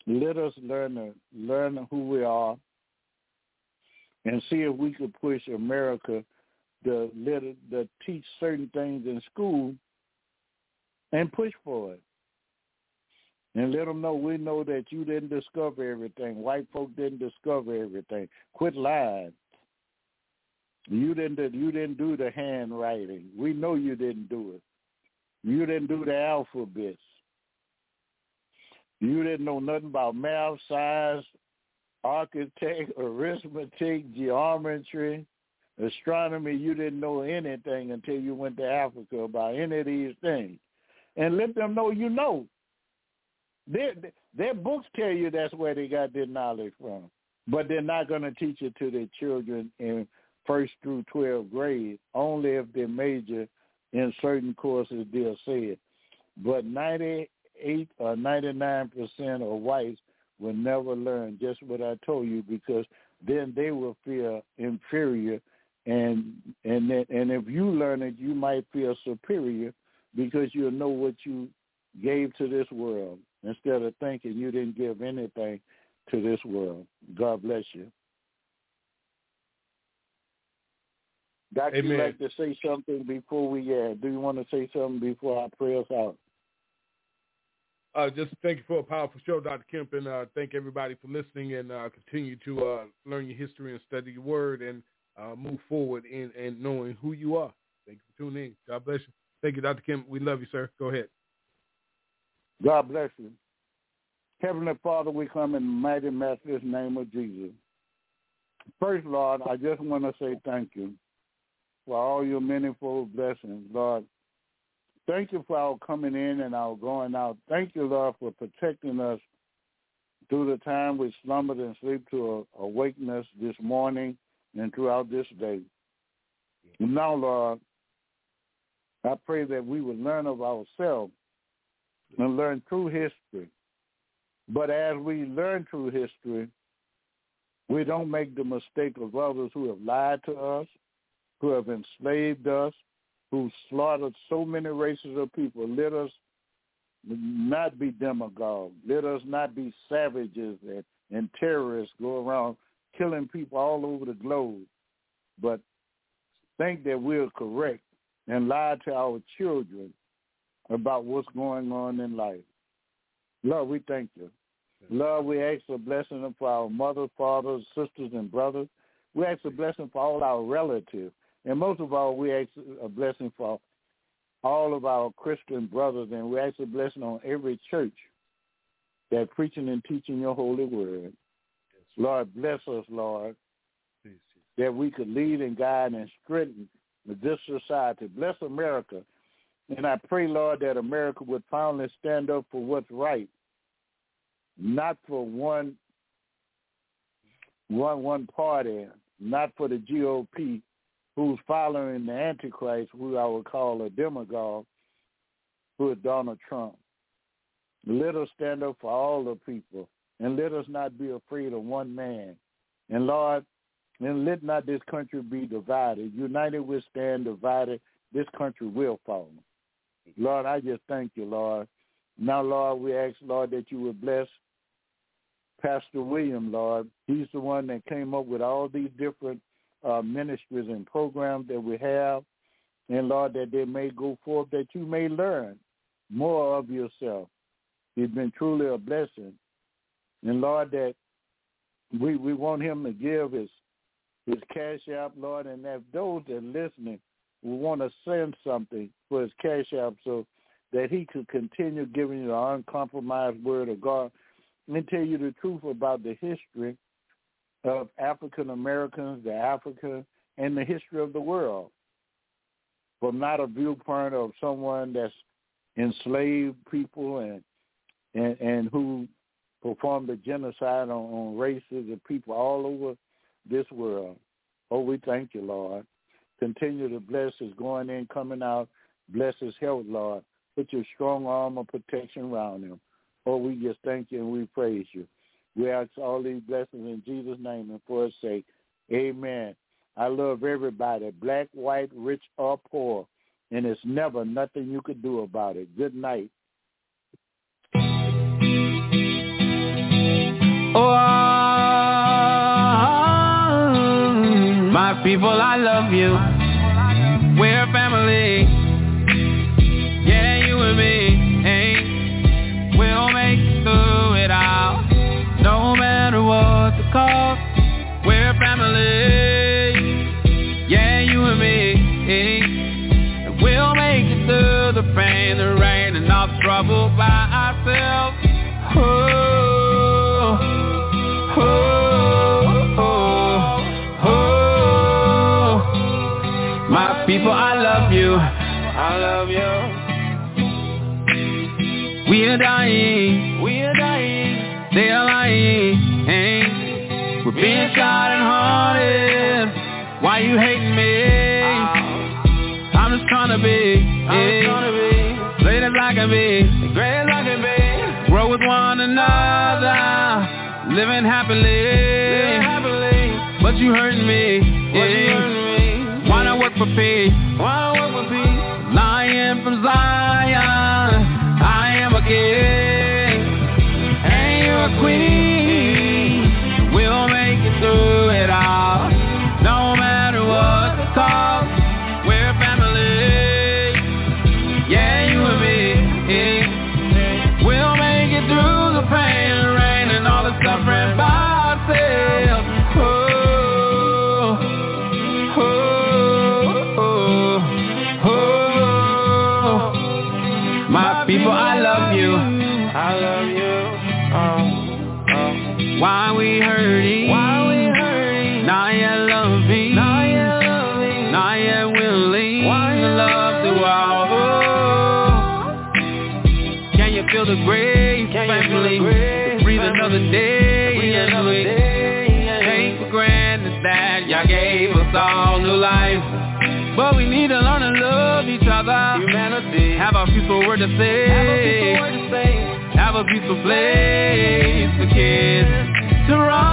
let us learn to learn who we are and see if we could push America to let it, to teach certain things in school and push for it. And let them know we know that you didn't discover everything. White folk didn't discover everything. Quit lying. You didn't you didn't do the handwriting. We know you didn't do it. You didn't do the alphabets. You didn't know nothing about math, science, architect, arithmetic, geometry, astronomy. You didn't know anything until you went to Africa about any of these things. And let them know you know. Their, their books tell you that's where they got their knowledge from. But they're not going to teach it to their children in first through 12th grade, only if they major in certain courses they'll say it. But 98 or 99% of whites will never learn just what I told you because then they will feel inferior and and and if you learn it you might feel superior because you'll know what you gave to this world instead of thinking you didn't give anything to this world. God bless you. Doctor, you like to say something before we uh, do you want to say something before I pray us out? Uh, just thank you for a powerful show, Dr. Kemp, and uh, thank everybody for listening and uh, continue to uh, learn your history and study your word and uh, move forward in, in knowing who you are. Thank you for tuning in. God bless you. Thank you, Dr. Kemp. We love you, sir. Go ahead. God bless you. Heavenly Father, we come in mighty, matchless name of Jesus. First, Lord, I just want to say thank you for all your manifold blessings, Lord. Thank you for our coming in and our going out. Thank you, Lord, for protecting us through the time we slumbered and sleep to awaken us this morning and throughout this day. Now, Lord, I pray that we would learn of ourselves and learn true history. But as we learn true history, we don't make the mistake of others who have lied to us, who have enslaved us, who slaughtered so many races of people. Let us not be demagogues. Let us not be savages and, and terrorists go around killing people all over the globe. But think that we're correct and lie to our children about what's going on in life. Lord, we thank you. Lord, we ask a blessing for our mothers, fathers, sisters, and brothers. We ask a blessing for all our relatives. And most of all, we ask a blessing for all of our Christian brothers, and we ask a blessing on every church that preaching and teaching your holy word. Lord, bless us, Lord, that we could lead and guide and strengthen this society. Bless America. And I pray, Lord, that America would finally stand up for what's right, not for one one one party, not for the GOP, who's following the Antichrist, who I would call a demagogue, who is Donald Trump. Let us stand up for all the people, and let us not be afraid of one man. And Lord, and let not this country be divided. United we stand, divided this country will fall. Lord, I just thank you, Lord. Now, Lord, we ask, Lord, that you would bless Pastor William, Lord. He's the one that came up with all these different uh, ministries and programs that we have. And, Lord, that they may go forth, that you may learn more of yourself. He's been truly a blessing. And, Lord, that we, we want him to give his his cash app, Lord, and if those that are listening will want to send something for his cash app so that he could continue giving you the uncompromised word of God and tell you the truth about the history of African Americans, the Africa, and the history of the world. From not a viewpoint of someone that's enslaved people and and, and who performed a genocide on, on races of people all over this world. Oh, we thank you, Lord. Continue to bless his going in, coming out. Bless his health, Lord. Put your strong arm of protection around him. Oh, we just thank you and we praise you. We ask all these blessings in Jesus' name and for his sake. Amen. I love everybody, black, white, rich, or poor, and it's never nothing you could do about it. Good night. Oh, my people, I love you. We're family. Being shot and haunted. Why you hating me? I'm just trying to be. I'm trying to be. Great as I can be. Great as I can be. Grow with one another. Living happily. Living happily. But you hurting me. But you hurting me. Why not work for peace? A place for kids to run.